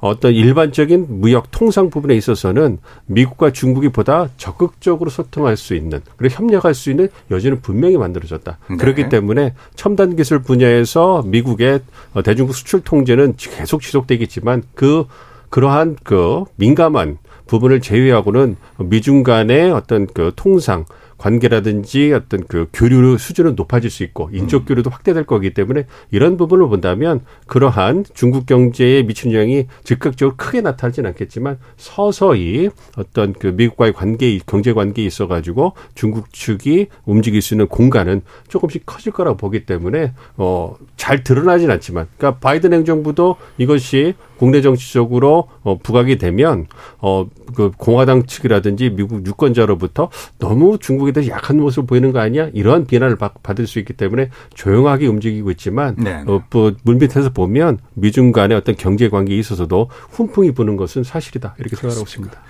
어떤 일반적인 무역 통상 부분에 있어서는 미국과 중국이 보다 적극적으로 소통할 수 있는 그리고 협력할 수 있는 여지는 분명히 만들어졌다. 네. 그렇기 때문에 첨단 기술 분야에서 미국의 대중국 수출 통제는 계속 지속되겠지만 그 그러한 그 민감한 부분을 제외하고는 미중 간의 어떤 그 통상 관계라든지 어떤 그 교류 수준은 높아질 수 있고 인적 음. 교류도 확대될 거기 때문에 이런 부분을 본다면 그러한 중국 경제에 미치는 영향이 즉각적으로 크게 나타나지는 않겠지만 서서히 어떤 그 미국과의 관계 경제 관계에 있어 가지고 중국 측이 움직일 수 있는 공간은 조금씩 커질 거라고 보기 때문에 어 잘 드러나진 않지만 그러니까 바이든 행정부도 이것이 국내 정치적으로 어 부각이 되면 어 그 공화당 측이라든지 미국 유권자로부터 너무 중국에 대해서 약한 모습을 보이는 거 아니야? 이러한 비난을 받, 받을 수 있기 때문에 조용하게 움직이고 있지만 네. 어, 뭐 물밑에서 보면 미중 간의 어떤 경제 관계에 있어서도 훈풍이 부는 것은 사실이다 이렇게 생각하고 있습니다.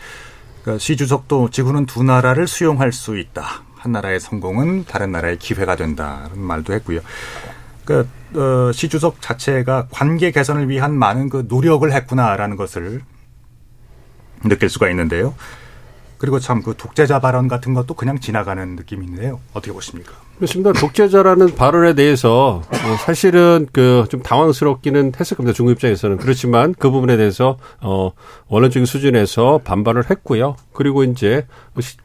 그러니까 시 주석도 지구는 두 나라를 수용할 수 있다. 한 나라의 성공은 다른 나라의 기회가 된다는 말도 했고요. 그, 어, 시 주석 자체가 관계 개선을 위한 많은 그 노력을 했구나라는 것을 느낄 수가 있는데요. 그리고 참 그 독재자 발언 같은 것도 그냥 지나가는 느낌인데요. 어떻게 보십니까? 그렇습니다. 독재자라는 발언에 대해서 뭐 사실은 그 좀 당황스럽기는 했을 겁니다. 중국 입장에서는 그렇지만 그 부분에 대해서 어 원론적인 수준에서 반발을 했고요. 그리고 이제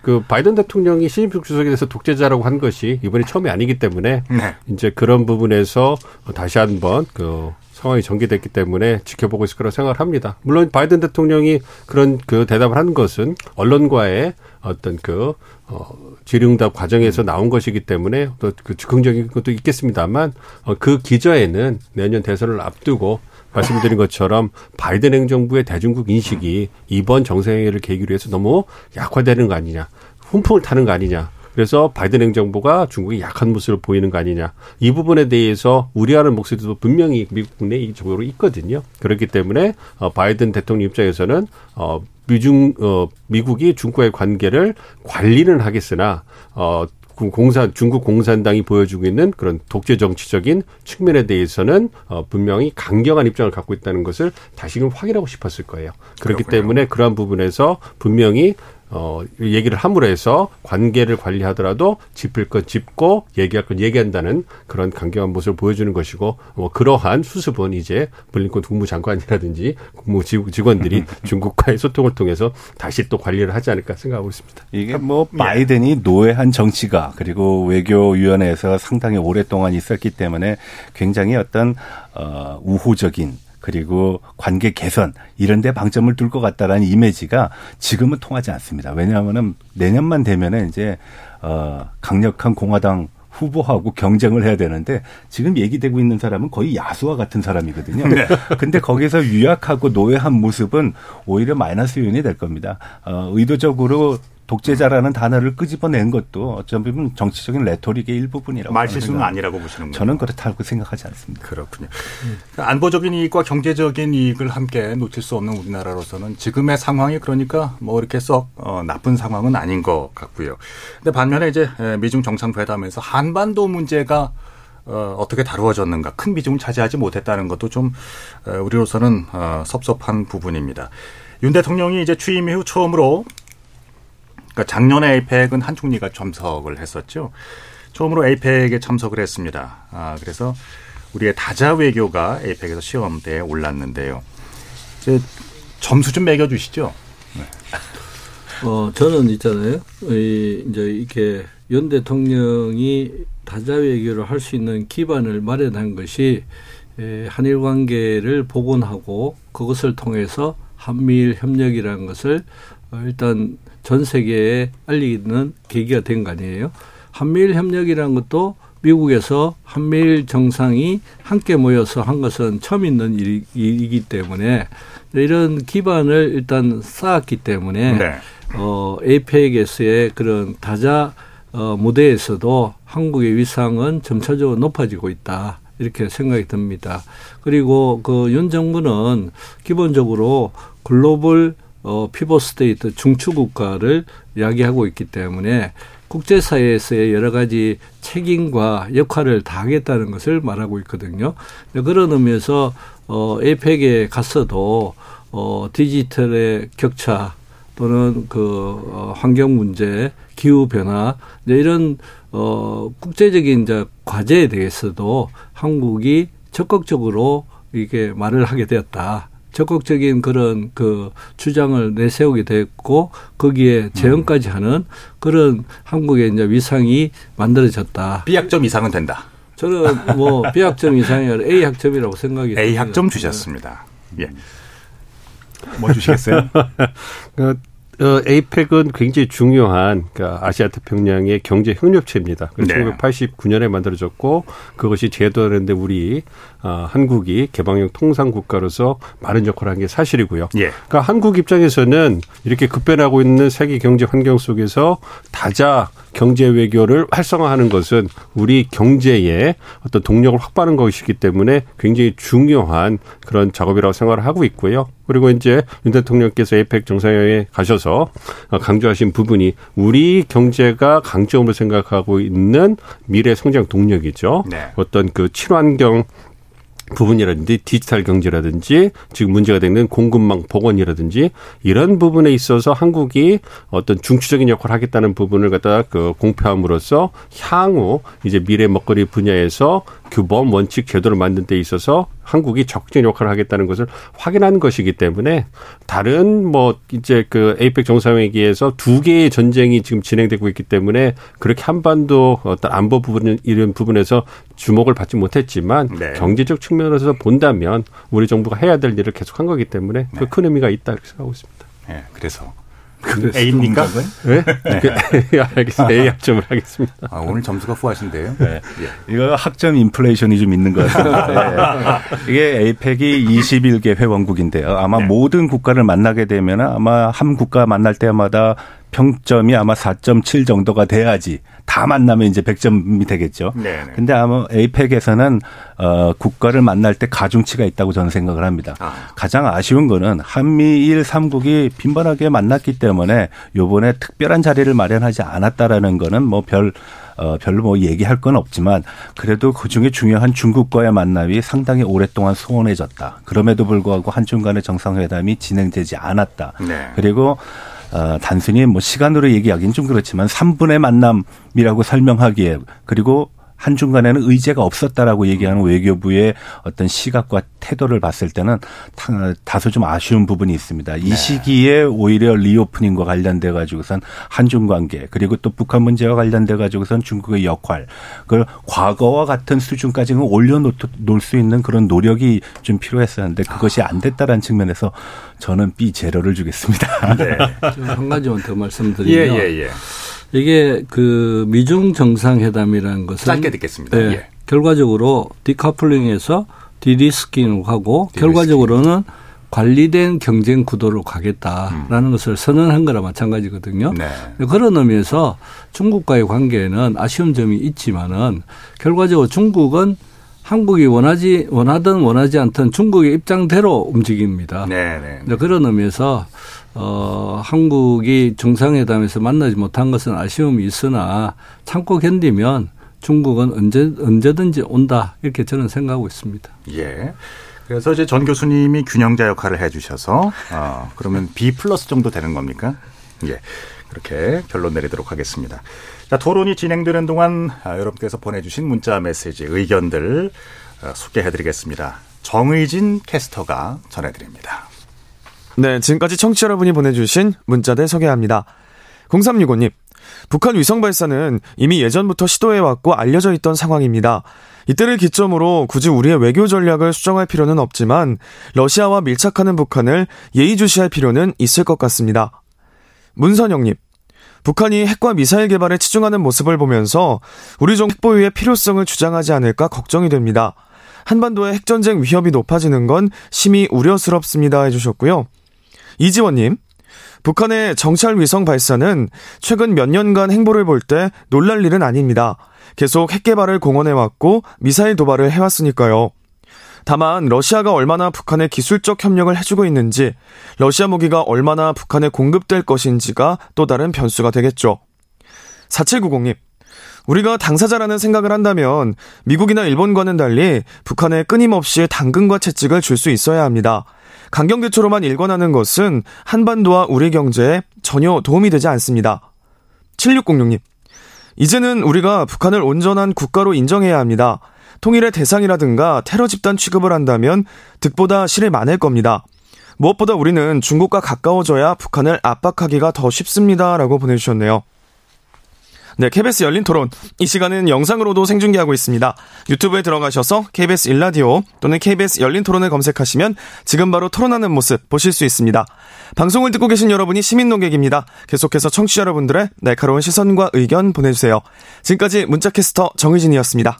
그 바이든 대통령이 시진핑 주석에 대해서 독재자라고 한 것이 이번이 처음이 아니기 때문에 네. 이제 그런 부분에서 다시 한번 그 상황이 전개됐기 때문에 지켜보고 있을 거라고 생각을 합니다. 물론 바이든 대통령이 그런 그 대답을 한 것은 언론과의 어떤 그 어, 질의응답 과정에서 나온 것이기 때문에 또 그 즉흥적인 것도 있겠습니다만 어, 그 기저에는 내년 대선을 앞두고 말씀드린 것처럼 바이든 행정부의 대중국 인식이 이번 정상회의를 계기로 해서 너무 약화되는 거 아니냐, 훈풍을 타는 거 아니냐. 그래서 바이든 행정부가 중국이 약한 모습을 보이는 거 아니냐. 이 부분에 대해서 우려하는 목소리도 분명히 미국 국내에 이쪽으로 있거든요. 그렇기 때문에 어, 바이든 대통령 입장에서는 어 미중 어 미국이 중국과의 관계를 관리는 하겠으나 어 공산 중국 공산당이 보여주고 있는 그런 독재 정치적인 측면에 대해서는 어, 분명히 강경한 입장을 갖고 있다는 것을 다시금 확인하고 싶었을 거예요. 그렇기 그렇군요. 때문에 그러한 부분에서 분명히 어, 얘기를 함으로 해서 관계를 관리하더라도 짚을 것 짚고 얘기할 것 얘기한다는 그런 강경한 모습을 보여주는 것이고, 뭐, 그러한 수습은 이제 블링컨 국무장관이라든지 국무 직원들이 중국과의 소통을 통해서 다시 또 관리를 하지 않을까 생각하고 있습니다. 이게 뭐, 바이든이 노예한 정치가 그리고 외교위원회에서 상당히 오랫동안 있었기 때문에 굉장히 어떤, 어, 우호적인 그리고 관계 개선 이런 데 방점을 둘 것 같다라는 이미지가 지금은 통하지 않습니다. 왜냐하면은 내년만 되면은 이제 어 강력한 공화당 후보하고 경쟁을 해야 되는데 지금 얘기되고 있는 사람은 거의 야수와 같은 사람이거든요. 네. 근데 거기서 유약하고 노예한 모습은 오히려 마이너스 요인이 될 겁니다. 어, 의도적으로 독재자라는 단어를 끄집어낸 것도 어쩌면 정치적인 레토릭의 일부분이라고 말실수는 아니라고 보시는 거예요. 저는 그렇다고 생각하지 않습니다. 그렇군요. 음. 안보적인 이익과 경제적인 이익을 함께 놓칠 수 없는 우리나라로서는 지금의 상황이 그러니까 뭐 이렇게 썩 어, 나쁜 상황은 아닌 것 같고요. 근데 반면에 이제 미중 정상회담에서 한반도 문제가 어, 어떻게 다루어졌는가 큰 비중을 차지하지 못했다는 것도 좀 우리로서는 어, 섭섭한 부분입니다. 윤 대통령이 이제 취임 이후 처음으로 그러니까 작년에 에이펙은 한 총리가 참석을 했었죠. 처음으로 에이펙에 참석을 했습니다. 아, 그래서 우리의 다자 외교가 에이펙에서 시험대에 올랐는데요. 이제 점수 좀 매겨 주시죠. 네. 어, 저는 있잖아요. 이, 이제 이렇게 윤 대통령이 다자 외교를 할 수 있는 기반을 마련한 것이 에, 한일 관계를 복원하고 그것을 통해서 한미일 협력이라는 것을 어, 일단 전 세계에 알리는 계기가 된 거 아니에요. 한미일 협력이라는 것도 미국에서 한미일 정상이 함께 모여서 한 것은 처음 있는 일이기 때문에 이런 기반을 일단 쌓았기 때문에 네. 어, 에이펙에서의 그런 다자 어, 무대에서도 한국의 위상은 점차적으로 높아지고 있다. 이렇게 생각이 듭니다. 그리고 그 윤 정부는 기본적으로 글로벌 어, pivotal state 중추 국가를 이야기하고 있기 때문에 국제사회에서의 여러 가지 책임과 역할을 다하겠다는 것을 말하고 있거든요. 그런 의미에서 어, APEC에 가서도 어, 디지털의 격차 또는 그 어, 환경 문제, 기후 변화 이런 어 국제적인 이제 과제에 대해서도 한국이 적극적으로 이게 말을 하게 되었다. 적극적인 그런 그 주장을 내세우게 됐고 거기에 재현까지 하는 그런 한국의 이제 위상이 만들어졌다. B학점 이상은 된다. 저는 뭐 B학점 이상이 아니라 A 학점이라고 생각이 A 학점 주셨습니다. 예. 뭐 주시겠어요? 그 어, 에이펙은 굉장히 중요한 그러니까 아시아 태평양의 경제 협력체입니다. 네. 1989년에 만들어졌고 그것이 제도하는데 우리 어, 한국이 개방형 통상 국가로서 많은 역할을 한 게 사실이고요. 예. 그러니까 한국 입장에서는 이렇게 급변하고 있는 세계 경제 환경 속에서 다자 경제 외교를 활성화하는 것은 우리 경제의 어떤 동력을 확보하는 것이기 때문에 굉장히 중요한 그런 작업이라고 생각을 하고 있고요. 그리고 이제 윤 대통령께서 에이펙 정상회의에 가셔서 강조하신 부분이 우리 경제가 강점으로 생각하고 있는 미래 성장 동력이죠. 네. 어떤 그 친환경 부분이라든지 디지털 경제라든지 지금 문제가 되는 공급망 복원이라든지 이런 부분에 있어서 한국이 어떤 중추적인 역할을 하겠다는 부분을 갖다 그 공표함으로써 향후 이제 미래 먹거리 분야에서 규범 원칙 제도를 만든 데 있어서 한국이 적극적인 역할을 하겠다는 것을 확인한 것이기 때문에 다른 뭐 이제 그 에이펙 정상회의에서 두 개의 전쟁이 지금 진행되고 있기 때문에 그렇게 한반도 어떤 안보 부분 이런 부분에서 주목을 받지 못했지만 네. 경제적 측면에서 본다면 우리 정부가 해야 될 일을 계속한 거기 때문에 네. 큰 의미가 있다 이렇게 생각하고 있습니다. 네, 그래서 A입니까? 네. 네. 알겠습니다. A 학점을 하겠습니다. 아, 오늘 점수가 후하신데요. 네. 예. 이거 학점 인플레이션이 좀 있는 것 같습니다. 네. 이게 에이펙이 21개 회원국인데요. 아마 네. 모든 국가를 만나게 되면 아마 한 국가 만날 때마다 평점이 아마 4.7 정도가 돼야지 다 만나면 이제 100점이 되겠죠. 네 근데 아마 에이펙에서는 어 국가를 만날 때 가중치가 있다고 저는 생각을 합니다. 아. 가장 아쉬운 거는 한미일 3국이 빈번하게 만났기 때문에 요번에 특별한 자리를 마련하지 않았다라는 거는 뭐별 어, 별로 뭐 얘기할 건 없지만 그래도 그 중에 중요한 중국과의 만남이 상당히 오랫동안 소원해졌다. 그럼에도 불구하고 한중 간의 정상회담이 진행되지 않았다. 네. 그리고 어, 단순히 뭐 시간으로 얘기하기는 좀 그렇지만 3분의 만남이라고 설명하기에 그리고 한중간에는 의제가 없었다라고 얘기하는 외교부의 어떤 시각과 태도를 봤을 때는 다소 좀 아쉬운 부분이 있습니다. 이 네. 시기에 오히려 reopening과 관련돼 가지고선 한중 관계 그리고 또 북한 문제와 관련돼 가지고선 중국의 역할 그 과거와 같은 수준까지는 올려놓을 수 있는 그런 노력이 좀 필요했었는데 그것이 안 됐다라는 측면에서 저는 B 제로를 주겠습니다. 네. 한 가지만 더 말씀드리면 예, 예, 예. 이게 그 미중 정상회담이라는 것은 짧게 듣겠습니다. 네, 예. 결과적으로 디커플링에서 디리스킹을 하고 디리스킹. 결과적으로는 관리된 경쟁 구도로 가겠다라는 음. 것을 선언한 거나 마찬가지거든요. 네. 그런 의미에서 중국과의 관계에는 아쉬운 점이 있지만은 결과적으로 중국은 한국이 원하지 원하든 원하지 않든 중국의 입장대로 움직입니다. 네, 네. 그런 의미에서 어, 한국이 정상회담에서 만나지 못한 것은 아쉬움이 있으나 참고 견디면 중국은 언제, 언제든지 온다. 이렇게 저는 생각하고 있습니다. 예. 그래서 이제 전 교수님이 균형자 역할을 해 주셔서, 어, 그러면 B 플러스 정도 되는 겁니까? 예. 그렇게 결론 내리도록 하겠습니다. 자, 토론이 진행되는 동안 아, 여러분께서 보내주신 문자 메시지, 의견들 어, 소개해 드리겠습니다. 정의진 캐스터가 전해드립니다. 네, 지금까지 청취자 여러분이 보내주신 문자들 소개합니다. 0365님, 북한 위성 발사는 이미 예전부터 시도해왔고 알려져 있던 상황입니다. 이때를 기점으로 굳이 우리의 외교 전략을 수정할 필요는 없지만 러시아와 밀착하는 북한을 예의주시할 필요는 있을 것 같습니다. 문선영님, 북한이 핵과 미사일 개발에 치중하는 모습을 보면서 우리 정 핵보유의 필요성을 주장하지 않을까 걱정이 됩니다. 한반도의 핵전쟁 위협이 높아지는 건 심히 우려스럽습니다 해주셨고요. 이지원님, 북한의 정찰 위성 발사는 최근 몇 년간 행보를 볼 때 놀랄 일은 아닙니다. 계속 핵 개발을 공언해왔고 미사일 도발을 해왔으니까요. 다만 러시아가 얼마나 북한에 기술적 협력을 해주고 있는지, 러시아 무기가 얼마나 북한에 공급될 것인지가 또 다른 변수가 되겠죠. 4790님, 우리가 당사자라는 생각을 한다면 미국이나 일본과는 달리 북한에 끊임없이 당근과 채찍을 줄 수 있어야 합니다. 강경대초로만 일관하는 것은 한반도와 우리 경제에 전혀 도움이 되지 않습니다. 7606님, 이제는 우리가 북한을 온전한 국가로 인정해야 합니다. 통일의 대상이라든가 테러 집단 취급을 한다면 득보다 실이 많을 겁니다. 무엇보다 우리는 중국과 가까워져야 북한을 압박하기가 더 쉽습니다. 라고 보내주셨네요. 네, KBS 열린 토론. 이 시간은 영상으로도 생중계하고 있습니다. 유튜브에 들어가셔서 KBS 일라디오 또는 KBS 열린 토론을 검색하시면 지금 바로 토론하는 모습 보실 수 있습니다. 방송을 듣고 계신 여러분이 시민 농객입니다. 계속해서 청취자 여러분들의 날카로운 시선과 의견 보내주세요. 지금까지 문자캐스터 정의진이었습니다.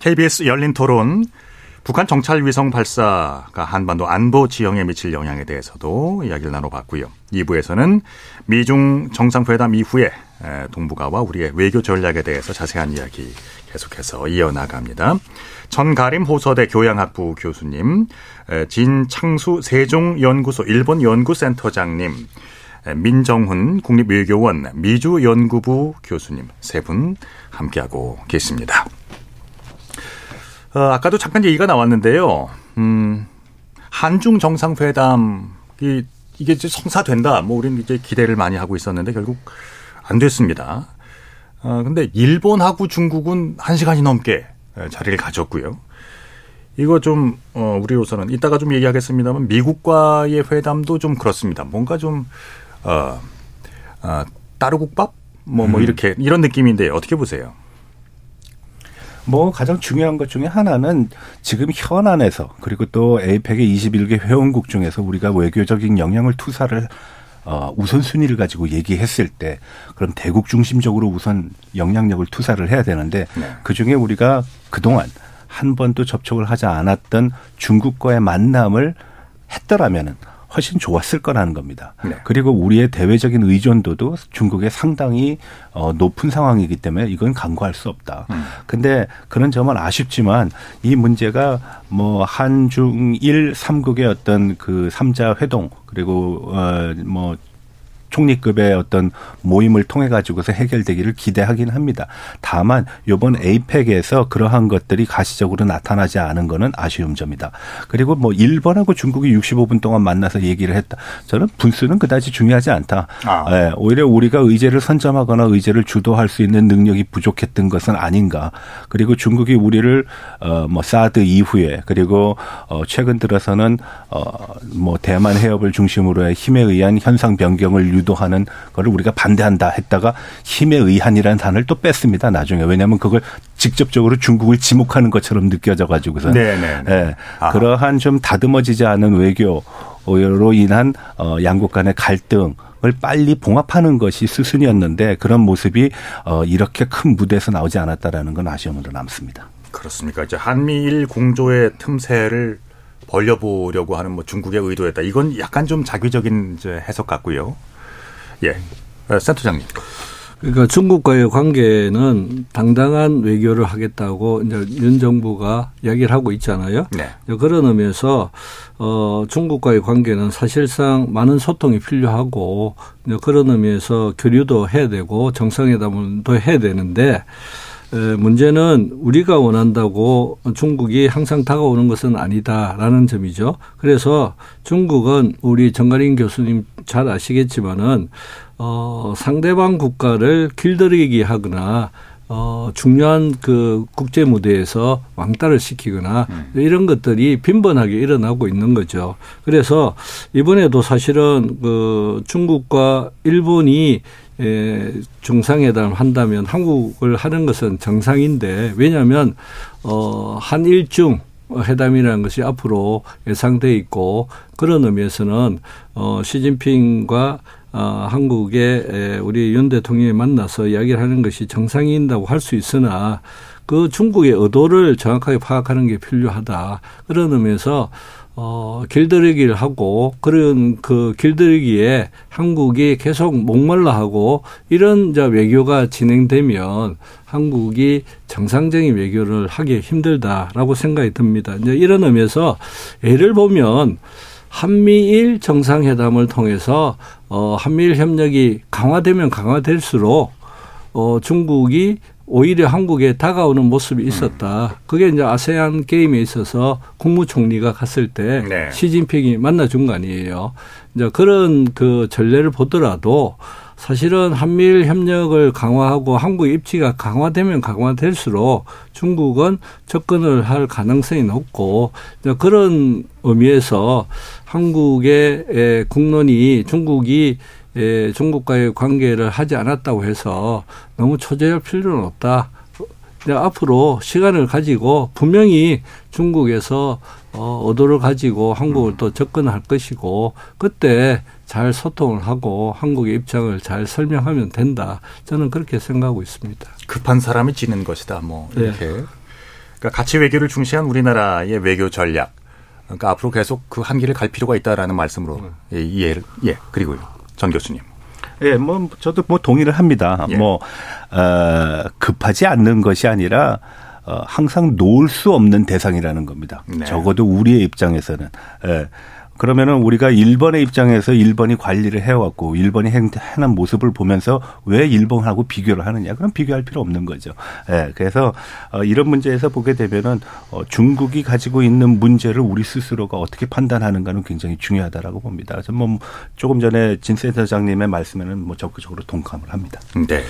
KBS 열린 토론 북한 정찰 위성 발사가 한반도 안보 지형에 미칠 영향에 대해서도 이야기를 나눠봤고요. 2부에서는 미중 정상회담 이후에 동북아와 우리의 외교 전략에 대해서 자세한 이야기 계속해서 이어나갑니다. 전가림 호서대 교양학부 교수님, 진창수 세종연구소 일본 연구센터장님, 민정훈 국립외교원 미주연구부 교수님 세 분 함께하고 계십니다. 어, 아까도 잠깐 얘기가 나왔는데요. 음, 한중 정상회담이 이게 이제 성사된다. 뭐 우리는 이제 기대를 많이 하고 있었는데 결국 안 됐습니다. 어, 근데 일본하고 중국은 한 시간이 넘게 자리를 가졌고요. 이거 좀, 어, 우리로서는 이따가 좀 얘기하겠습니다만 미국과의 회담도 좀 그렇습니다. 뭔가 좀, 어, 어 따르국밥? 뭐, 뭐, 음. 이렇게, 이런 느낌인데 어떻게 보세요? 뭐 가장 중요한 것 중에 하나는 지금 현안에서 그리고 또 에이펙의 21개 회원국 중에서 우리가 외교적인 영향을 투사를 어, 우선순위를 가지고 얘기했을 때 그럼 대국 중심적으로 우선 영향력을 투사를 해야 되는데 네. 그중에 우리가 그동안 한 번도 접촉을 하지 않았던 중국과의 만남을 했더라면은 훨씬 좋았을 거라는 겁니다. 네. 그리고 우리의 대외적인 의존도도 중국에 상당히 어, 높은 상황이기 때문에 이건 강구할 수 없다. 음. 근데 그런 점은 아쉽지만 이 문제가 뭐 한중일 삼국의 어떤 그 삼자 회동 그리고 어뭐 총리급의 어떤 모임을 통해 가지고서 해결되기를 기대하긴 합니다. 다만 요번 에이펙에서 그러한 것들이 가시적으로 나타나지 않은 거는 아쉬운 점이다. 그리고 뭐 일본하고 중국이 65분 동안 만나서 얘기를 했다. 저는 분수는 그다지 중요하지 않다. 아. 예, 오히려 우리가 의제를 선점하거나 의제를 주도할 수 있는 능력이 부족했던 것은 아닌가. 그리고 중국이 우리를 어뭐 사드 이후에 그리고 어 최근 들어서는 어뭐 대만 해협을 중심으로의 힘에 의한 현상 변경을 유도하는 거를 우리가 반대한다 했다가 힘에 의한이라는 단어를 또 뺐습니다. 나중에 왜냐하면 그걸 직접적으로 중국을 지목하는 것처럼 느껴져 가지고서 네, 네, 네. 예, 아. 그러한 좀 다듬어지지 않은 외교로 인한 어 양국 간의 갈등 을 빨리 봉합하는 것이 수순이었는데 그런 모습이 어 이렇게 큰 무대에서 나오지 않았다라는 건 아쉬움으로 남습니다. 그렇습니까? 이제 한미일 공조의 틈새를 벌려보려고 하는 뭐 중국의 의도였다. 이건 약간 좀 자기적인 해석 같고요. 예. 어, 센터장님. 그러니까 중국과의 관계는 당당한 외교를 하겠다고 이제 윤 정부가 이야기를 하고 있잖아요. 네. 그런 의미에서 어 중국과의 관계는 사실상 많은 소통이 필요하고 그런 의미에서 교류도 해야 되고 정상회담도 해야 되는데 문제는 우리가 원한다고 중국이 항상 다가오는 것은 아니다라는 점이죠. 그래서 중국은 우리 정가린 교수님 잘 아시겠지만은 어 상대방 국가를 길들이기 하거나 어, 중요한 그 국제 무대에서 왕따를 시키거나 음. 이런 것들이 빈번하게 일어나고 있는 거죠. 그래서 이번에도 사실은 그 중국과 일본이 에, 중상회담 한다면 한국을 하는 것은 정상인데 왜냐하면 어, 한일중 회담이라는 것이 앞으로 예상돼 있고 그런 의미에서는 어, 시진핑과 어, 한국의 우리 윤 대통령이 만나서 이야기를 하는 것이 정상인다고 할 수 있으나 그 중국의 의도를 정확하게 파악하는 게 필요하다. 그런 의미에서 어, 길들이기를 하고 그런 그 길들이기에 한국이 계속 목말라 하고 이런 자 외교가 진행되면 한국이 정상적인 외교를 하기 힘들다라고 생각이 듭니다. 이제 이런 의미에서 예를 보면 한미일 정상회담을 통해서 어, 한미일 협력이 강화되면 강화될수록 어, 중국이 오히려 한국에 다가오는 모습이 있었다. 그게 이제 아세안 게임에 있어서 국무총리가 갔을 때 네. 시진핑이 만나준 거 아니에요. 이제 그런 그 전례를 보더라도 사실은 한미일 협력을 강화하고 한국 입지가 강화되면 강화될수록 중국은 접근을 할 가능성이 높고 그런 의미에서 한국의 국론이 중국이 예, 중국과의 관계를 하지 않았다고 해서 너무 초조할 필요는 없다. 앞으로 시간을 가지고 분명히 중국에서 어, 의도를 가지고 한국을 또 접근할 것이고 그때 잘 소통을 하고 한국의 입장을 잘 설명하면 된다. 저는 그렇게 생각하고 있습니다. 급한 사람이 지는 것이다. 뭐 이렇게. 네. 그러니까 가치 외교를 중시한 우리나라의 외교 전략. 그러니까 앞으로 계속 그 한계를 갈 필요가 있다라는 말씀으로 네. 예, 이해를 예 그리고요. 전 교수님. 예, 뭐 저도 뭐 동의를 합니다. 예. 뭐 어, 급하지 않는 것이 아니라 어, 항상 놓을 수 없는 대상이라는 겁니다. 네. 적어도 우리의 입장에서는. 예. 그러면은 우리가 일본의 입장에서 일본이 관리를 해왔고 일본이 해난 모습을 보면서 왜 일본하고 비교를 하느냐? 그럼 비교할 필요 없는 거죠. 예. 그래서 어, 이런 문제에서 보게 되면은 어, 중국이 가지고 있는 문제를 우리 스스로가 어떻게 판단하는가는 굉장히 중요하다라고 봅니다. 저뭐 조금 전에 진 센터장님의 말씀에는 뭐 적극적으로 동감을 합니다. 네.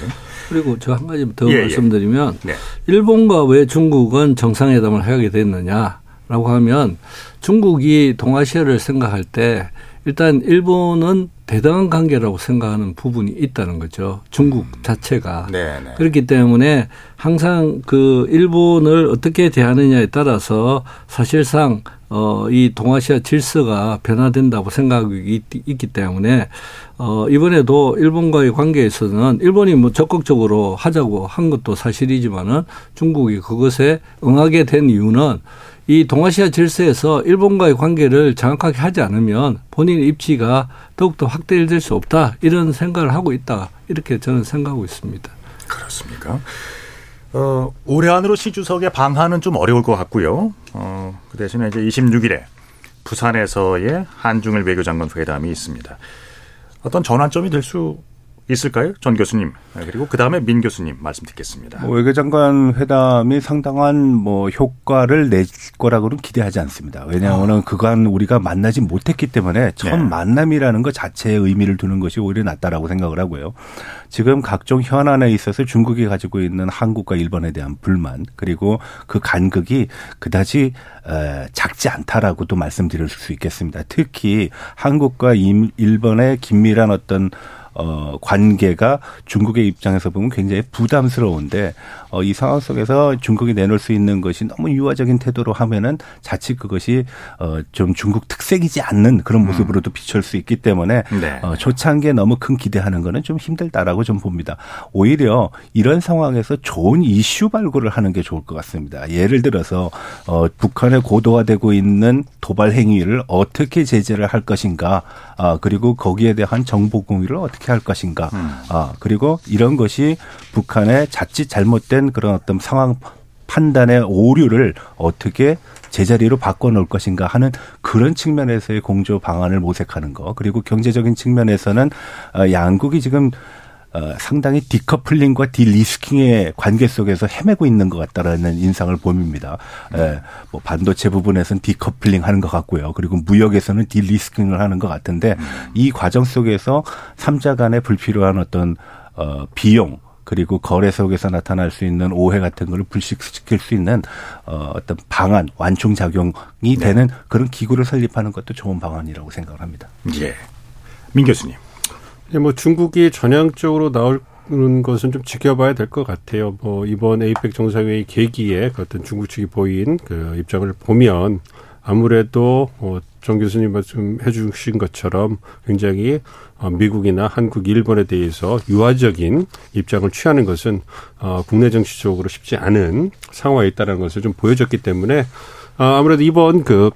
그리고 저 한 가지 더 예, 예. 말씀드리면 예. 네. 일본과 왜 중국은 정상회담을 하게 됐느냐? 라고 하면 중국이 동아시아를 생각할 때 일단 일본은 대등한 관계라고 생각하는 부분이 있다는 거죠. 중국 음. 자체가. 네네. 네. 그렇기 때문에 항상 그 일본을 어떻게 대하느냐에 따라서 사실상 어, 이 동아시아 질서가 변화된다고 생각이 있, 기 때문에 어, 이번에도 일본과의 관계에서는 일본이 뭐 적극적으로 하자고 한 것도 사실이지만은 중국이 그것에 응하게 된 이유는 이 동아시아 질서에서 일본과의 관계를 정확하게 하지 않으면 본인 입지가 더욱더 확대될 수 없다 이런 생각을 하고 있다 이렇게 저는 생각하고 있습니다. 그렇습니까? 어, 올해 안으로 시 주석의 방한은 좀 어려울 것 같고요. 어, 그 대신에 이제 26일에 부산에서의 한중일 외교장관 회담이 있습니다. 어떤 전환점이 될 수 있을까요? 전 교수님. 네, 그리고 그 다음에 민 교수님 말씀 듣겠습니다. 뭐 외교장관 회담이 상당한 뭐 효과를 낼 거라고는 기대하지 않습니다. 왜냐하면 어. 그간 우리가 만나지 못했기 때문에 첫 네. 만남이라는 것 자체에 의미를 두는 것이 오히려 낫다라고 생각을 하고요. 지금 각종 현안에 있어서 중국이 가지고 있는 한국과 일본에 대한 불만 그리고 그 간극이 그다지 작지 않다라고도 말씀드릴 수 있겠습니다. 특히 한국과 일본의 긴밀한 어떤 어, 관계가 중국의 입장에서 보면 굉장히 부담스러운데 어, 이 상황 속에서 중국이 내놓을 수 있는 것이 너무 유화적인 태도로 하면은 자칫 그것이 어, 좀 중국 특색이지 않는 그런 음. 모습으로도 비출 수 있기 때문에 네. 어, 초창기에 너무 큰 기대하는 거는 좀 힘들다라고 좀 봅니다. 오히려 이런 상황에서 좋은 이슈 발굴을 하는 게 좋을 것 같습니다. 예를 들어서 어, 북한의 고도화되고 있는 도발 행위를 어떻게 제재를 할 것인가, 아, 그리고 거기에 대한 정보 공유를 어떻게 어떻게 할 것인가. 아, 그리고 이런 것이 북한의 자칫 잘못된 그런 어떤 상황 판단의 오류를 어떻게 제자리로 바꿔놓을 것인가 하는 그런 측면에서의 공조 방안을 모색하는 거 그리고 경제적인 측면에서는 어, 양국이 지금 어, 상당히 디커플링과 디리스킹의 관계 속에서 헤매고 있는 것 같다라는 인상을 봅니다. 예, 뭐 반도체 부분에서는 디커플링 하는 것 같고요. 그리고 무역에서는 디리스킹을 하는 것 같은데 이 과정 속에서 삼자 간의 불필요한 어떤 어, 비용 그리고 거래 속에서 나타날 수 있는 오해 같은 거를 불식시킬 수 있는 어, 어떤 방안 완충 작용이 되는 그런 기구를 설립하는 것도 좋은 방안이라고 생각을 합니다. 예. 민 교수님. 네, 뭐 중국이 전향적으로 나올 것은 좀 지켜봐야 될 것 같아요. 뭐 이번 에이펙 정상회의 계기에 그 어떤 중국 측이 보인 그 입장을 보면 아무래도 어, 정 교수님 말씀해 주신 것처럼 굉장히 어, 미국이나 한국, 일본에 대해서 유화적인 입장을 취하는 것은 어, 국내 정치적으로 쉽지 않은 상황에 있다는 것을 좀 보여줬기 때문에 어, 아무래도 이번 그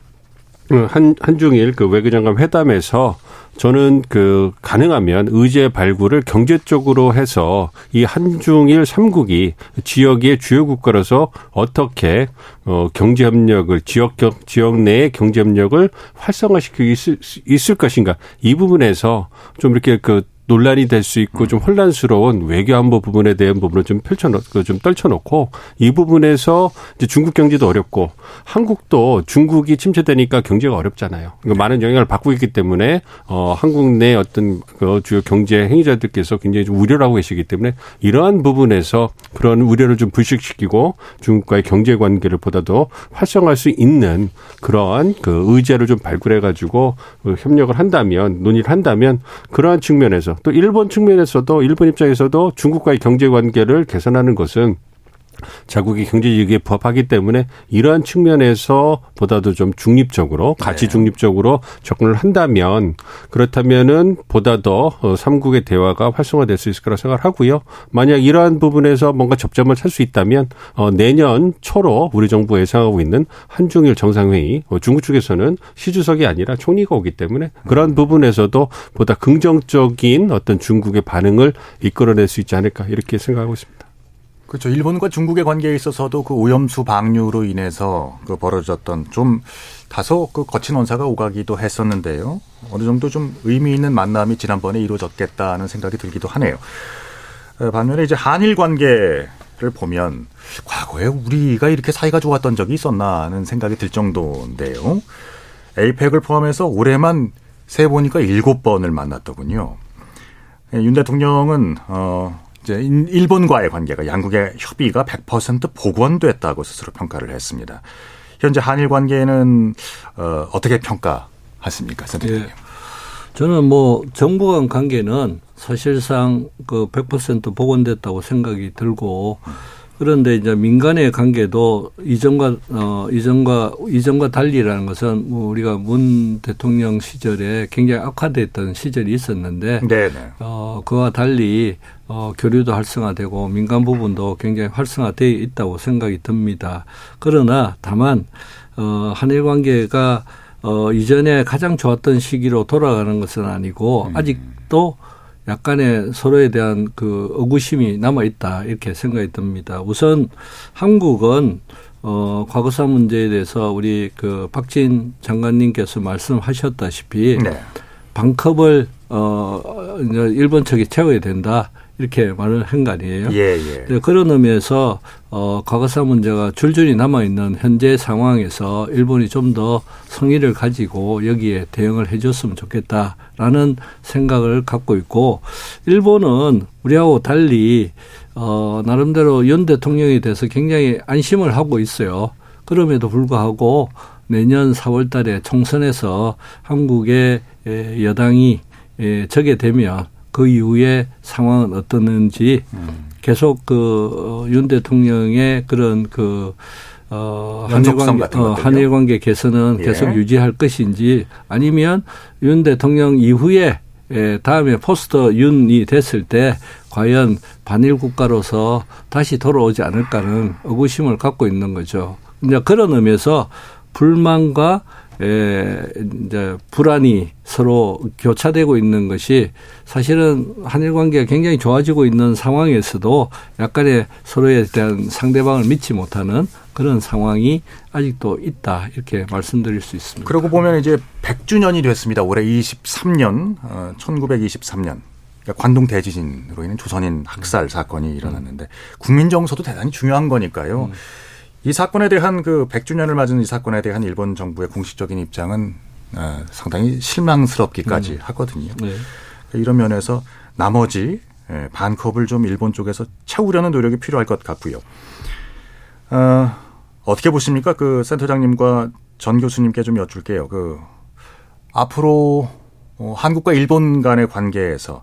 한, 한중일 그 외교장관 회담에서 저는 그 가능하면 의제 발굴을 경제 적으로 해서 이 한중일 삼국이 지역의 주요 국가로서 어떻게 어 경제 협력을 지역 지역 내의 경제 협력을 활성화시키고 있을, 있을 것인가. 이 부분에서 좀 이렇게 그 논란이 될 수 있고 좀 혼란스러운 외교 안보 부분에 대한 부분을 좀 펼쳐놓고 좀 떨쳐놓고 이 부분에서 이제 중국 경제도 어렵고 한국도 중국이 침체되니까 경제가 어렵잖아요. 그러니까 많은 영향을 받고 있기 때문에 어 한국 내 어떤 그 주요 경제 행위자들께서 굉장히 좀 우려를 하고 계시기 때문에 이러한 부분에서 그런 우려를 좀 불식시키고 중국과의 경제 관계를 보다도 활성화할 수 있는 그러한 그 의제를 좀 발굴해 가지고 그 협력을 한다면 논의를 한다면 그러한 측면에서 또 일본 측면에서도 일본 입장에서도 중국과의 경제 관계를 개선하는 것은 자국의 경제이익에 부합하기 때문에 이러한 측면에서 보다도 좀 중립적으로 가치 네. 중립적으로 접근을 한다면 그렇다면은 보다 더 어, 삼국의 대화가 활성화될 수 있을 거라 생각을 하고요. 만약 이러한 부분에서 뭔가 접점을 찾을 수 있다면 어 내년 초로 우리 정부가 예상하고 있는 한중일 정상회의 어 중국 측에서는 시주석이 아니라 총리가 오기 때문에 그런 음. 부분에서도 보다 긍정적인 어떤 중국의 반응을 이끌어낼 수 있지 않을까 이렇게 생각하고 있습니다. 그렇죠. 일본과 중국의 관계에 있어서도 그 오염수 방류로 인해서 그 벌어졌던 좀 다소 그 거친 언사가 오가기도 했었는데요. 어느 정도 좀 의미 있는 만남이 지난번에 이루어졌겠다는 생각이 들기도 하네요. 어, 반면에 이제 한일 관계를 보면 과거에 우리가 이렇게 사이가 좋았던 적이 있었나 하는 생각이 들 정도인데요. 에이펙을 포함해서 올해만 세 보니까 일곱 번을 만났더군요. 예, 윤 대통령은 어 이제 일본과의 관계가 양국의 협의가 100% 복원됐다고 스스로 평가를 했습니다. 현재 한일 관계는 어, 어떻게 평가하십니까, 선생님? 예. 저는 뭐 정부 간 관계는 사실상 그 100% 복원됐다고 생각이 들고 그런데 이제 민간의 관계도 이전과 어 이전과 이전과 달리라는 것은 뭐 우리가 문 대통령 시절에 굉장히 악화됐던 시절이 있었는데 네네. 어 그와 달리 어 교류도 활성화되고 민간 부분도 굉장히 활성화되어 있다고 생각이 듭니다. 그러나 다만 어 한일 관계가 어 이전에 가장 좋았던 시기로 돌아가는 것은 아니고 음. 아직도 약간의 서로에 대한 그 의구심이 남아 있다 이렇게 생각이 듭니다. 우선 한국은 어 과거사 문제에 대해서 우리 그 박진 장관님께서 말씀하셨다시피 네. 방컵을 어 일본 측이 채워야 된다. 이렇게 말을 한 거 아니에요. 예, 예. 그런 의미에서 어, 과거사 문제가 줄줄이 남아 있는 현재 상황에서 일본이 좀 더 성의를 가지고 여기에 대응을 해줬으면 좋겠다라는 생각을 갖고 있고 일본은 우리하고 달리 어, 나름대로 윤 대통령에 대해서 굉장히 안심을 하고 있어요. 그럼에도 불구하고 내년 4월 달에 총선에서 한국의 여당이 적게 되면 그 이후에 상황은 어떻는지 음. 계속 그윤 어, 대통령의 그런 그 어, 한일 관계, 어, 한일 관계 개선은 예. 계속 유지할 것인지 아니면 윤 대통령 이후에 예, 다음에 포스터 윤이 됐을 때 과연 반일 국가로서 다시 돌아오지 않을까는 의구심을 갖고 있는 거죠. 이제 그런 의미에서 불만과 에, 이제 불안이 서로 교차되고 있는 것이 사실은 한일 관계가 굉장히 좋아지고 있는 상황에서도 약간의 서로에 대한 상대방을 믿지 못하는 그런 상황이 아직도 있다 이렇게 말씀드릴 수 있습니다. 그러고 보면 이제 100주년이 됐습니다. 올해 23년, 어, 1923년. 그러니까 관동 대지진으로 인한 조선인 학살 사건이 일어났는데 국민 정서도 대단히 중요한 거니까요. 음. 이 사건에 대한 그 100주년을 맞은 이 사건에 대한 일본 정부의 공식적인 입장은 어, 상당히 실망스럽기까지 음. 하거든요. 네. 이런 면에서 나머지 예, 반컵을 좀 일본 쪽에서 채우려는 노력이 필요할 것 같고요. 어, 어떻게 보십니까? 그 센터장님과 전 교수님께 좀 여쭐게요. 그 앞으로 어, 한국과 일본 간의 관계에서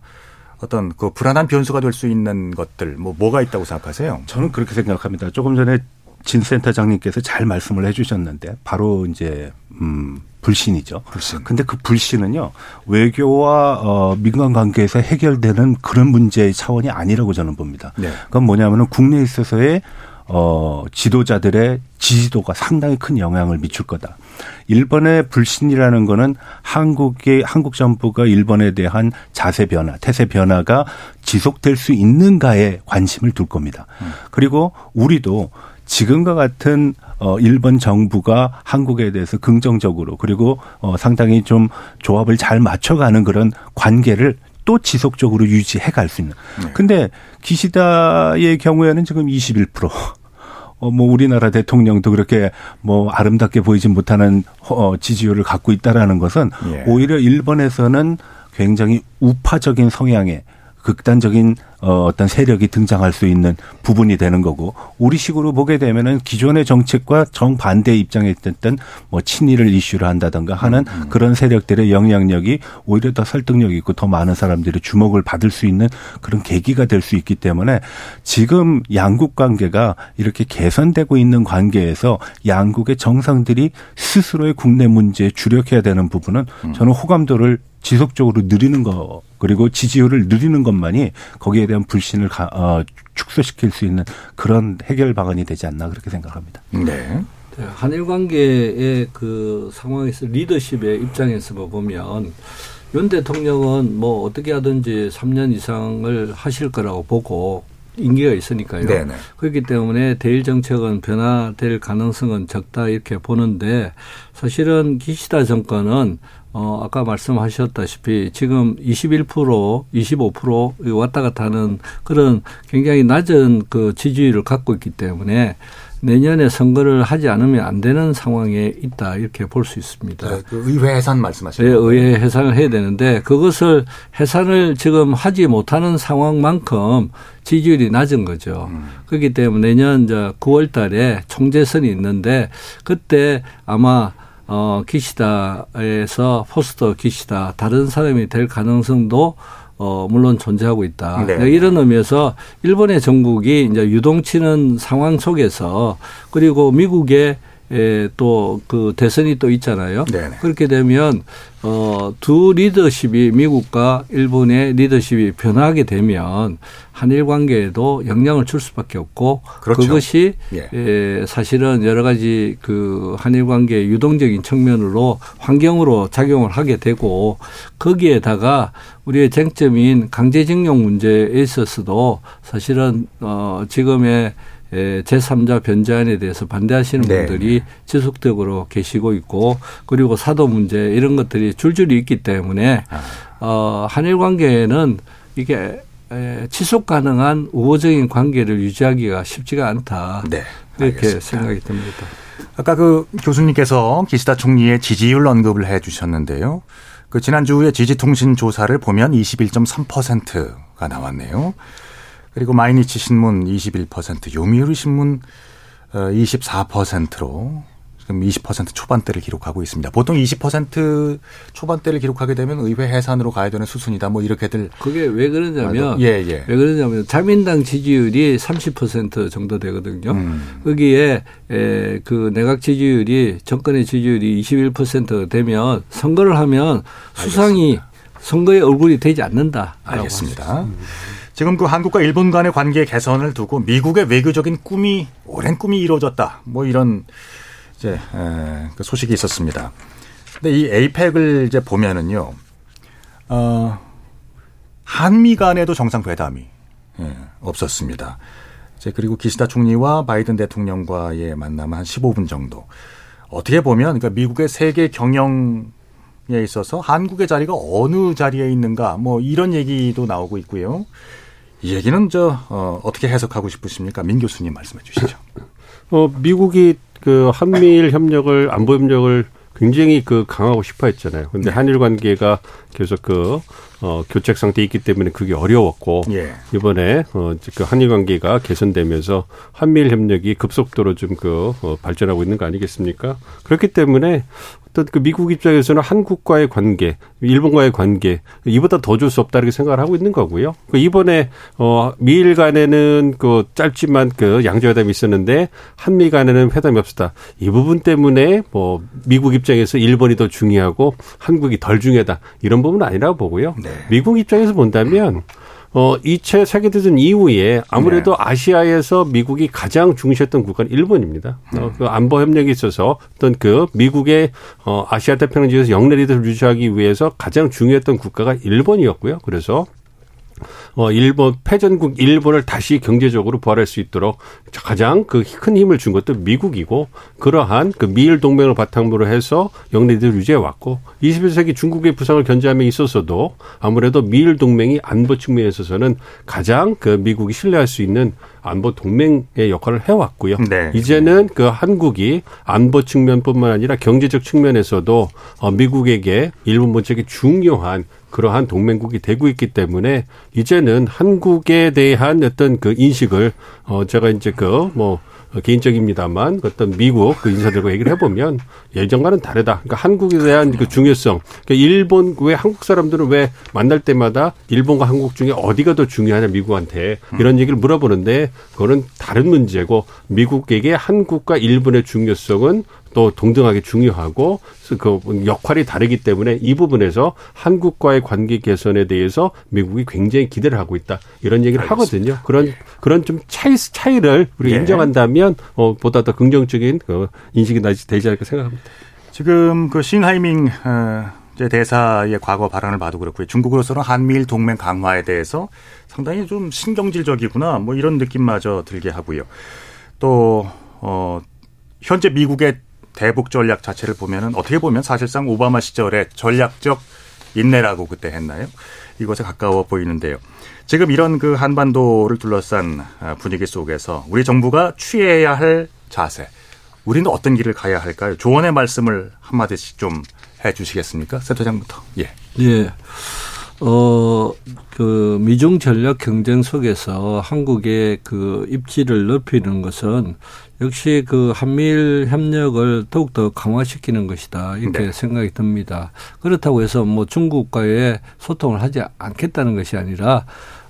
어떤 그 불안한 변수가 될 수 있는 것들 뭐 뭐가 있다고 생각하세요? 저는 그렇게 생각합니다. 조금 전에 진 센터장님께서 잘 말씀을 해주셨는데 바로 이제 음 불신이죠. 불신. 근데 그 불신은요 외교와 어 민간 관계에서 해결되는 그런 문제의 차원이 아니라고 저는 봅니다. 네. 그건 뭐냐면은 국내에 있어서의 어, 지도자들의 지지도가 상당히 큰 영향을 미칠 거다. 일본의 불신이라는 거는 한국의 한국 정부가 일본에 대한 자세 변화, 태세 변화가 지속될 수 있는가에 관심을 둘 겁니다. 음. 그리고 우리도 지금과 같은 어 일본 정부가 한국에 대해서 긍정적으로 그리고 어 상당히 좀 조합을 잘 맞춰가는 그런 관계를 또 지속적으로 유지해 갈 수 있는. 네. 근데 기시다의 경우에는 지금 21%. 어, 뭐 우리나라 대통령도 그렇게 뭐 아름답게 보이지 못하는 어, 지지율을 갖고 있다라는 것은 예. 오히려 일본에서는 굉장히 우파적인 성향의 극단적인 어, 어떤 세력이 등장할 수 있는 부분이 되는 거고 우리식으로 보게 되면은 기존의 정책과 정반대 입장에 있던 뭐 친일을 이슈를 한다든가 하는 음, 음. 그런 세력들의 영향력이 오히려 더 설득력 있고 더 많은 사람들의 주목을 받을 수 있는 그런 계기가 될 수 있기 때문에 지금 양국 관계가 이렇게 개선되고 있는 관계에서 양국의 정상들이 스스로의 국내 문제에 주력해야 되는 부분은 음. 저는 호감도를 지속적으로 늘리는 거 그리고 지지율을 늘리는 것만이 거기에 대한 불신을 가, 어, 축소시킬 수 있는 그런 해결 방안이 되지 않나 그렇게 생각합니다. 네. 네 한일 관계의 그 상황에서 리더십의 입장에서 보면 윤 대통령은 뭐 어떻게 하든지 3년 이상을 하실 거라고 보고 임기가 있으니까요. 네네. 그렇기 때문에 대일 정책은 변화될 가능성은 적다 이렇게 보는데 사실은 기시다 정권은 어, 아까 말씀하셨다시피 지금 21% 25% 왔다 갔다 하는 그런 굉장히 낮은 그 지지율을 갖고 있기 때문에 내년에 선거를 하지 않으면 안 되는 상황에 있다 이렇게 볼 수 있습니다. 네, 그 의회 해산 말씀하시는 네, 의회 해산을 해야 되는데 그것을 해산을 지금 하지 못하는 상황만큼 지지율이 낮은 거죠. 음. 그렇기 때문에 내년 이제 9월 달에 총재선이 있는데 그때 아마 어, 기시다에서 포스터 기시다 다른 사람이 될 가능성도 어, 물론 존재하고 있다. 네. 이런 의미에서 일본의 정국이 이제 유동치는 상황 속에서 그리고 미국의 에, 또, 그, 대선이 또 있잖아요. 네네. 그렇게 되면, 어, 두 리더십이 미국과 일본의 리더십이 변하게 되면 한일 관계에도 영향을 줄 수밖에 없고 그렇죠. 그것이 예. 에, 사실은 여러 가지 그 한일 관계의 유동적인 측면으로 환경으로 작용을 하게 되고 거기에다가 우리의 쟁점인 강제징용 문제에 있어서도 사실은 어, 지금의 제3자 변제안에 대해서 반대하시는 네. 분들이 지속적으로 계시고 있고 그리고 사도 문제 이런 것들이 줄줄이 있기 때문에 아. 어, 한일 관계에는 이게 지속 가능한 우호적인 관계를 유지하기가 쉽지가 않다. 네. 이렇게. 생각이 듭니다. 아까 그 교수님께서 기시다 총리의 지지율 언급을 해 주셨는데요. 그 지난주에 지지통신 조사를 보면 21.3%가 나왔네요. 그리고 마이니치 신문 21%, 요미우리 신문 24%로 어, 지금 20% 초반대를 기록하고 있습니다. 보통 20% 초반대를 기록하게 되면 의회 해산으로 가야 되는 수순이다. 뭐 이렇게들 그게 왜 그러냐면 예, 예. 왜 그러냐면 자민당 지지율이 30% 정도 되거든요. 음. 거기에 에, 그 내각 지지율이 정권의 지지율이 21% 되면 선거를 하면 수상이 알겠습니다. 선거의 얼굴이 되지 않는다. 알겠습니다. 지금 그 한국과 일본 간의 관계 개선을 두고 미국의 외교적인 꿈이 오랜 꿈이 이루어졌다. 뭐 이런 이제 에, 그 소식이 있었습니다. 근데 이 에이펙을 이제 보면은요, 어, 한미 간에도 정상 회담이 예, 없었습니다. 이제 그리고 기시다 총리와 바이든 대통령과의 만남 한 15분 정도. 어떻게 보면 그러니까 미국의 세계 경영에 있어서 한국의 자리가 어느 자리에 있는가 뭐 이런 얘기도 나오고 있고요. 이 얘기는 저 어, 어떻게 해석하고 싶으십니까? 민 교수님 말씀해 주시죠. 어 미국이 그 한미일 협력을 안보 협력을 굉장히 그 강하고 싶어 했잖아요. 근데 네. 한일 관계가 계속 그, 어, 교착 상태에 있기 때문에 그게 어려웠고, 예. 이번에, 어, 그 한일 관계가 개선되면서 한미일 협력이 급속도로 좀 그, 어, 발전하고 있는 거 아니겠습니까? 그렇기 때문에 어떤 그 미국 입장에서는 한국과의 관계, 일본과의 관계 이보다 더 줄 수 없다 이렇게 생각을 하고 있는 거고요. 그 이번에 어 미일 간에는 그 짧지만 그 양자회담이 있었는데 한미 간에는 회담이 없었다. 이 부분 때문에 뭐 미국 입장에서 일본이 더 중요하고 한국이 덜 중요하다 이런 부분은 아니라고 보고요. 네. 미국 입장에서 본다면 어, 2차 세계대전 이후에 아무래도 네. 아시아에서 미국이 가장 중시했던 국가는 일본입니다. 음. 어, 그 안보 협력에 있어서 어떤 그 미국의 어, 아시아 태평양 지역에서 영내 리더를 유지하기 위해서 가장 중요했던 국가가 일본이었고요. 그래서 어, 일본, 패전국 일본을 다시 경제적으로 부활할 수 있도록 가장 그 큰 힘을 준 것도 미국이고 그러한 그 미일 동맹을 바탕으로 해서 영내들을 유지해 왔고 21세기 중국의 부상을 견제함에 있어서도 아무래도 미일 동맹이 안보 측면에 있어서는 가장 그 미국이 신뢰할 수 있는 안보 동맹의 역할을 해왔고요. 네. 이제는 그 한국이 안보 측면뿐만 아니라 경제적 측면에서도 어, 미국에게 일본 본책이 중요한 그러한 동맹국이 되고 있기 때문에 이제는 한국에 대한 어떤 그 인식을 어 제가 이제 그뭐 개인적입니다만 어떤 미국 그 인사들과 얘기를 해보면 예전과는 다르다. 그러니까 한국에 대한 그 중요성. 그러니까 일본 왜 한국 사람들은 왜 만날 때마다 일본과 한국 중에 어디가 더 중요하냐 미국한테 이런 얘기를 물어보는데 그거는 다른 문제고 미국에게 한국과 일본의 중요성은 또 동등하게 중요하고 그 역할이 다르기 때문에 이 부분에서 한국과의 관계 개선에 대해서 미국이 굉장히 기대를 하고 있다 이런 얘기를 알겠습니다. 하거든요. 그런 예. 그런 좀 차이 차이를 우리 예. 인정한다면 어, 보다 더 긍정적인 그 인식이 되지 않을까 생각합니다. 지금 그 싱하이밍 어, 대사의 과거 발언을 봐도 그렇고요. 중국으로서는 한미일 동맹 강화에 대해서 상당히 좀 신경질적이구나 뭐 이런 느낌마저 들게 하고요. 또 어, 현재 미국의 대북 전략 자체를 보면은 어떻게 보면 사실상 오바마 시절에 전략적 인내라고 그때 했나요? 이것에 가까워 보이는데요. 지금 이런 그 한반도를 둘러싼 아, 분위기 속에서 우리 정부가 취해야 할 자세, 우리는 어떤 길을 가야 할까요? 조언의 말씀을 한마디씩 좀 해주시겠습니까? 세토장부터. 예. 예. 어, 그 미중 전략 경쟁 속에서 한국의 그 입지를 넓히는 것은 역시 그 한미일 협력을 더욱더 강화시키는 것이다. 이렇게 네. 생각이 듭니다. 그렇다고 해서 뭐 중국과의 소통을 하지 않겠다는 것이 아니라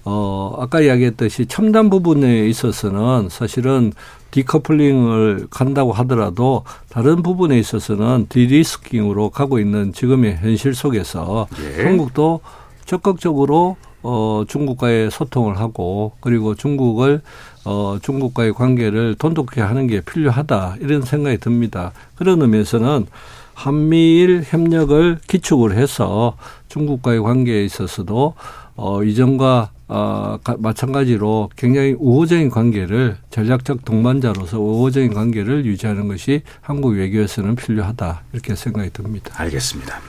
어, 아까 이야기했듯이 첨단 부분에 있어서는 사실은 디커플링을 간다고 하더라도 다른 부분에 있어서는 디리스킹으로 가고 있는 지금의 현실 속에서 예. 한국도 적극적으로 어, 중국과의 소통을 하고 그리고 중국을 어, 중국과의 관계를 돈독히 하는 게 필요하다 이런 생각이 듭니다. 그런 의미에서는 한미일 협력을 기축을 해서 중국과의 관계에 있어서도 어, 이전과 어, 마찬가지로 굉장히 우호적인 관계를 전략적 동반자로서 우호적인 관계를 유지하는 것이 한국 외교에서는 필요하다 이렇게 생각이 듭니다. 알겠습니다.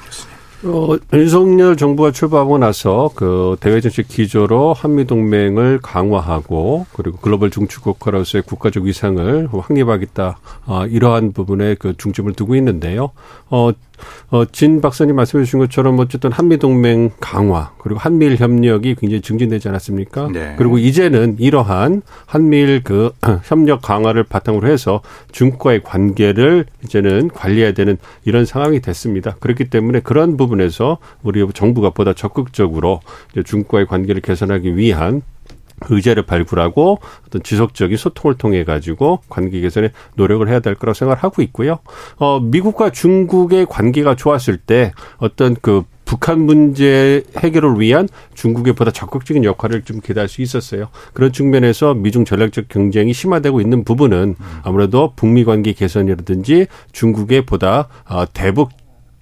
어, 윤석열 정부가 출범하고 나서 그 대외 정책 기조로 한미 동맹을 강화하고 그리고 글로벌 중추국가로서의 국가적 위상을 확립하겠다. 어, 이러한 부분에 그 중점을 두고 있는데요. 어, 어, 진 박사님 말씀해 주신 것처럼 어쨌든 한미동맹 강화 그리고 한미일 협력이 굉장히 증진되지 않았습니까? 네. 그리고 이제는 이러한 한미일 그 협력 강화를 바탕으로 해서 중국과의 관계를 이제는 관리해야 되는 이런 상황이 됐습니다. 그렇기 때문에 그런 부분에서 우리 정부가 보다 적극적으로 중국과의 관계를 개선하기 위한 의제를 발굴하고 어떤 지속적인 소통을 통해 가지고 관계 개선에 노력을 해야 될 거라고 생각을 하고 있고요. 어, 미국과 중국의 관계가 좋았을 때 어떤 그 북한 문제 해결을 위한 중국의 보다 적극적인 역할을 좀 기대할 수 있었어요. 그런 측면에서 미중 전략적 경쟁이 심화되고 있는 부분은 아무래도 북미 관계 개선이라든지 중국의 보다 어, 대북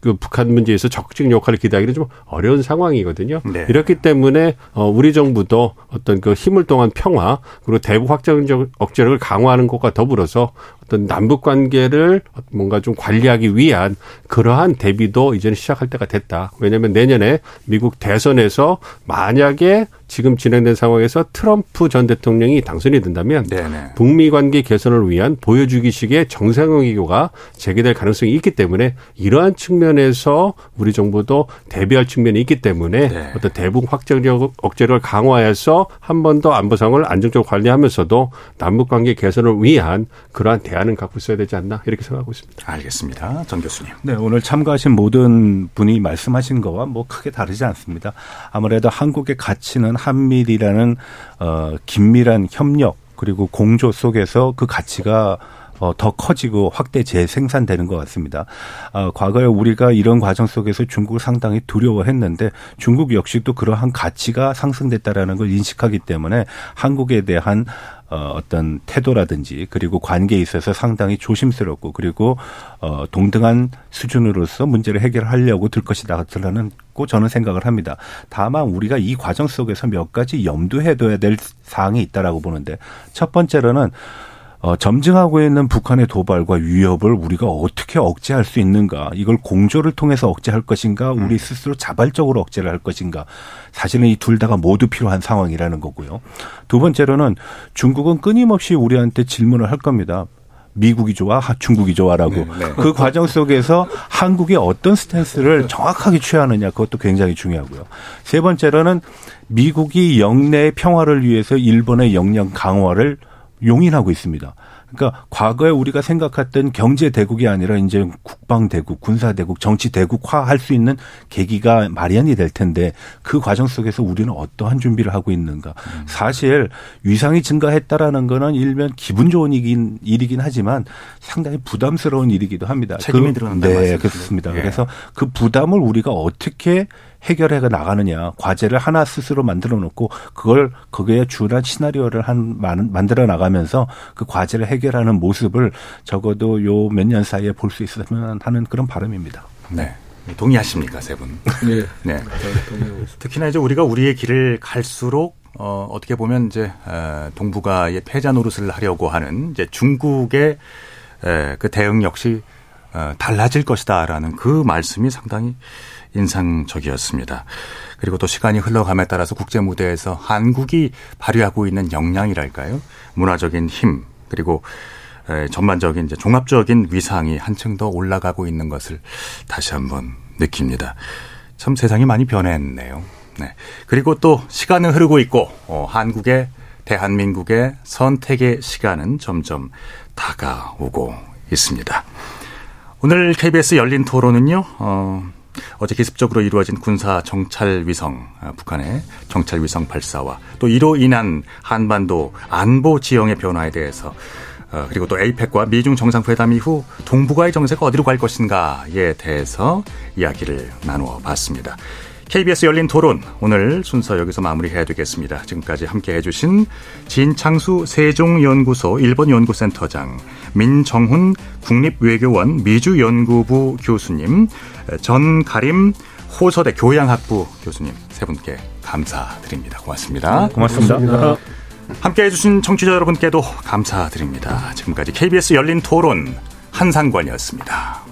그 북한 문제에서 적극적인 역할을 기대하기는 좀 어려운 상황이거든요. 네. 이렇기 때문에 어 우리 정부도 어떤 그 힘을 동한 평화 그리고 대북 확장적 억제력을 강화하는 것과 더불어서 어떤 남북 관계를 뭔가 좀 관리하기 위한 그러한 대비도 이제는 시작할 때가 됐다. 왜냐하면 내년에 미국 대선에서 만약에 지금 진행된 상황에서 트럼프 전 대통령이 당선이 된다면 네네. 북미 관계 개선을 위한 보여주기식의 정상화 외교가 재개될 가능성이 있기 때문에 이러한 측면에서 우리 정부도 대비할 측면이 있기 때문에 네. 어떤 대북 확장적 억제를 강화해서 한 번 더 안보 상을 안정적으로 관리하면서도 남북 관계 개선을 위한 그러한 대안 을 갖고 있어야 되지 않나 이렇게 생각하고 있습니다. 알겠습니다. 전 교수님. 네, 오늘 참가하신 모든 분이 말씀하신 거와 뭐 크게 다르지 않습니다. 아무래도 한국의 가치는 한밀이라는 어 긴밀한 협력 그리고 공조 속에서 그 가치가 어, 더 커지고 확대 재생산되는 것 같습니다. 어, 과거에 우리가 이런 과정 속에서 중국을 상당히 두려워했는데 중국 역시도 그러한 가치가 상승됐다라는 걸 인식하기 때문에 한국에 대한 어, 어떤 태도라든지 그리고 관계에 있어서 상당히 조심스럽고 그리고 어, 동등한 수준으로서 문제를 해결하려고 들 것이다 라는 고 저는 생각을 합니다. 다만 우리가 이 과정 속에서 몇 가지 염두해둬야 될 사항이 있다라고 보는데 첫 번째로는 어, 점증하고 있는 북한의 도발과 위협을 우리가 어떻게 억제할 수 있는가? 이걸 공조를 통해서 억제할 것인가? 우리 스스로 자발적으로 억제를 할 것인가? 사실은 이 둘 다가 모두 필요한 상황이라는 거고요. 두 번째로는 중국은 끊임없이 우리한테 질문을 할 겁니다. 미국이 좋아, 중국이 좋아라고. 네, 네. 그 과정 속에서 한국이 어떤 스탠스를 정확하게 취하느냐 그것도 굉장히 중요하고요. 세 번째로는 미국이 영내 평화를 위해서 일본의 역량 강화를 용인하고 있습니다. 그러니까 과거에 우리가 생각했던 경제 대국이 아니라 이제 국방 대국, 군사 대국, 정치 대국화 할 수 있는 계기가 마련이 될 텐데 그 과정 속에서 우리는 어떠한 준비를 하고 있는가. 사실 위상이 증가했다라는 거는 일면 기분 좋은 일이긴, 일이긴 하지만 상당히 부담스러운 일이기도 합니다. 책임이 그, 늘어난다는 네, 말씀이시죠. 그렇습니다. 예. 그래서 그 부담을 우리가 어떻게 해결해 나가느냐 과제를 하나 스스로 만들어 놓고 그걸 거기에 준한 시나리오를 한 만- 만들어 나가면서 그 과제를 해결하는 모습을 적어도 요 몇 년 사이에 볼 수 있으면 하는 그런 바람입니다. 네. 동의하십니까, 세 분? 네. 네. 특히나 이제 우리가 우리의 길을 갈수록 어, 어떻게 보면 이제 에, 동북아의 패자 노릇을 하려고 하는 이제 중국의 에, 그 대응 역시 어, 달라질 것이다라는 그 말씀이 상당히 인상적이었습니다. 그리고 또 시간이 흘러감에 따라서 국제 무대에서 한국이 발휘하고 있는 역량이랄까요? 문화적인 힘 그리고 에, 전반적인 이제 종합적인 위상이 한층 더 올라가고 있는 것을 다시 한번 느낍니다. 참 세상이 많이 변했네요. 네. 그리고 또 시간은 흐르고 있고 어, 한국의 대한민국의 선택의 시간은 점점 다가오고 있습니다. 오늘 KBS 열린 토론은요. 어, 어제 기습적으로 이루어진 군사 정찰 위성 아, 북한의 정찰 위성 발사와 또 이로 인한 한반도 안보 지형의 변화에 대해서 어, 그리고 또 에이펙과 미중 정상회담 이후 동북아의 정세가 어디로 갈 것인가에 대해서 이야기를 나누어 봤습니다. KBS 열린 토론 오늘 순서 여기서 마무리해야 되겠습니다. 지금까지 함께 해 주신 진창수 세종연구소 일본연구센터장, 민정훈 국립외교원 미주연구부 교수님, 전가림 호서대 교양학부 교수님 세 분께 감사드립니다. 고맙습니다. 고맙습니다. 함께 해주신 청취자 여러분께도 감사드립니다. 지금까지 KBS 열린 토론 한상관이었습니다.